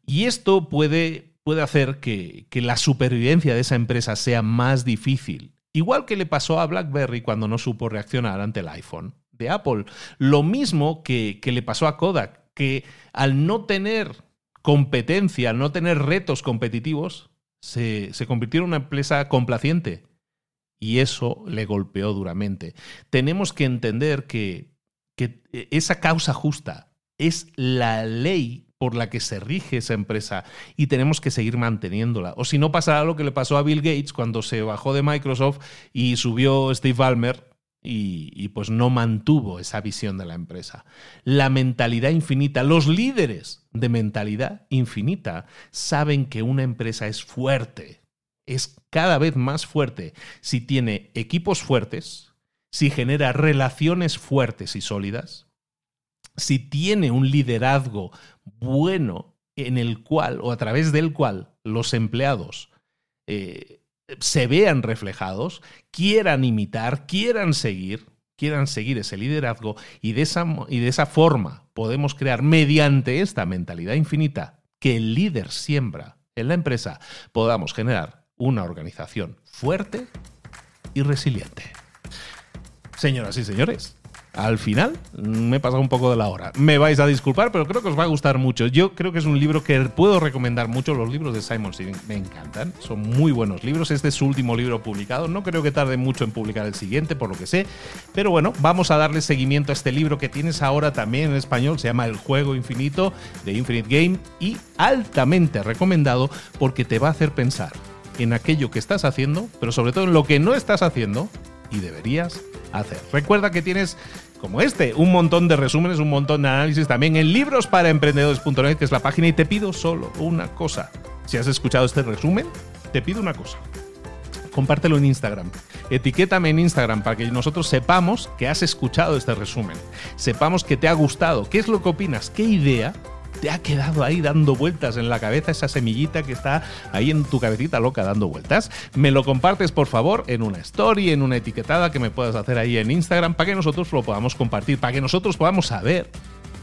Y esto puede, puede hacer que, que la supervivencia de esa empresa sea más difícil. Igual que le pasó a BlackBerry cuando no supo reaccionar ante el iPhone de Apple. Lo mismo que, que le pasó a Kodak, que al no tener competencia, al no tener retos competitivos, se, se convirtió en una empresa complaciente. Y eso le golpeó duramente. Tenemos que entender que, que esa causa justa es la ley por la que se rige esa empresa y tenemos que seguir manteniéndola. O si no pasará lo que le pasó a Bill Gates cuando se bajó de Microsoft y subió Steve Ballmer y, pues no mantuvo esa visión de la empresa. La mentalidad infinita, los líderes de mentalidad infinita saben que una empresa es fuerte, es cada vez más fuerte si tiene equipos fuertes, si genera relaciones fuertes y sólidas, si tiene un liderazgo bueno en el cual o a través del cual los empleados eh, se vean reflejados, quieran imitar, quieran seguir, quieran seguir ese liderazgo y de esa, y de esa forma podemos crear mediante esta mentalidad infinita que el líder siembra en la empresa, podamos generar una organización fuerte y resiliente. Señoras y señores, al final me he pasado un poco de la hora. Me vais a disculpar, pero creo que os va a gustar mucho. Yo creo que es un libro que puedo recomendar mucho. Los libros de Simon Sinek me encantan. Son muy buenos libros. Este es su último libro publicado. No creo que tarde mucho en publicar el siguiente, por lo que sé. Pero bueno, vamos a darle seguimiento a este libro que tienes ahora también en español. Se llama El Juego Infinito de Infinite Game y altamente recomendado porque te va a hacer pensar en aquello que estás haciendo, pero sobre todo en lo que no estás haciendo y deberías hacer. Recuerda que tienes como este, un montón de resúmenes, un montón de análisis también en librosparaemprendedores.net, que es la página, y te pido solo una cosa. Si has escuchado este resumen, te pido una cosa. Compártelo en Instagram. Etiquétame en Instagram para que nosotros sepamos que has escuchado este resumen. Sepamos que te ha gustado. ¿Qué es lo que opinas? ¿Qué idea te ha quedado ahí dando vueltas en la cabeza esa semillita que está ahí en tu cabecita loca dando vueltas. Me lo compartes por favor en una story, en una etiquetada que me puedas hacer ahí en Instagram para que nosotros lo podamos compartir, para que nosotros podamos saber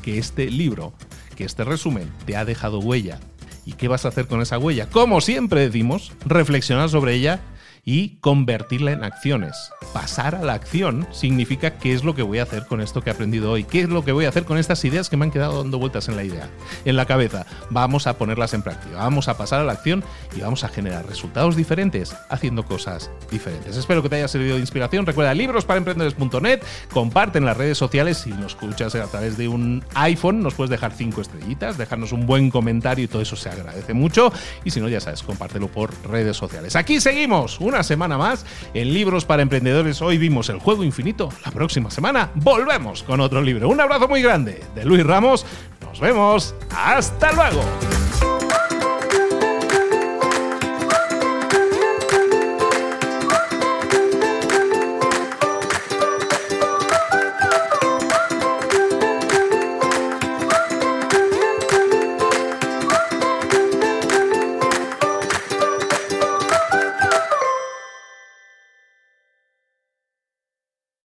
que este libro, que este resumen te ha dejado huella. ¿Y qué vas a hacer con esa huella? Como siempre decimos, reflexionar sobre ella y convertirla en acciones. Pasar a la acción significa qué es lo que voy a hacer con esto que he aprendido hoy, qué es lo que voy a hacer con estas ideas que me han quedado dando vueltas en la idea, en la cabeza. Vamos a ponerlas en práctica, vamos a pasar a la acción y vamos a generar resultados diferentes haciendo cosas diferentes. Espero que te haya servido de inspiración. Recuerda librosparaemprendedores.net, comparte en las redes sociales si nos escuchas a través de un iPhone, nos puedes dejar cinco estrellitas, dejarnos un buen comentario y todo eso se agradece mucho. Y si no, ya sabes, compártelo por redes sociales. Aquí seguimos una semana más en Libros para Emprendedores. Hoy vimos el juego infinito. La próxima semana volvemos con otro libro. Un abrazo muy grande de Luis Ramos. Nos vemos. Hasta luego.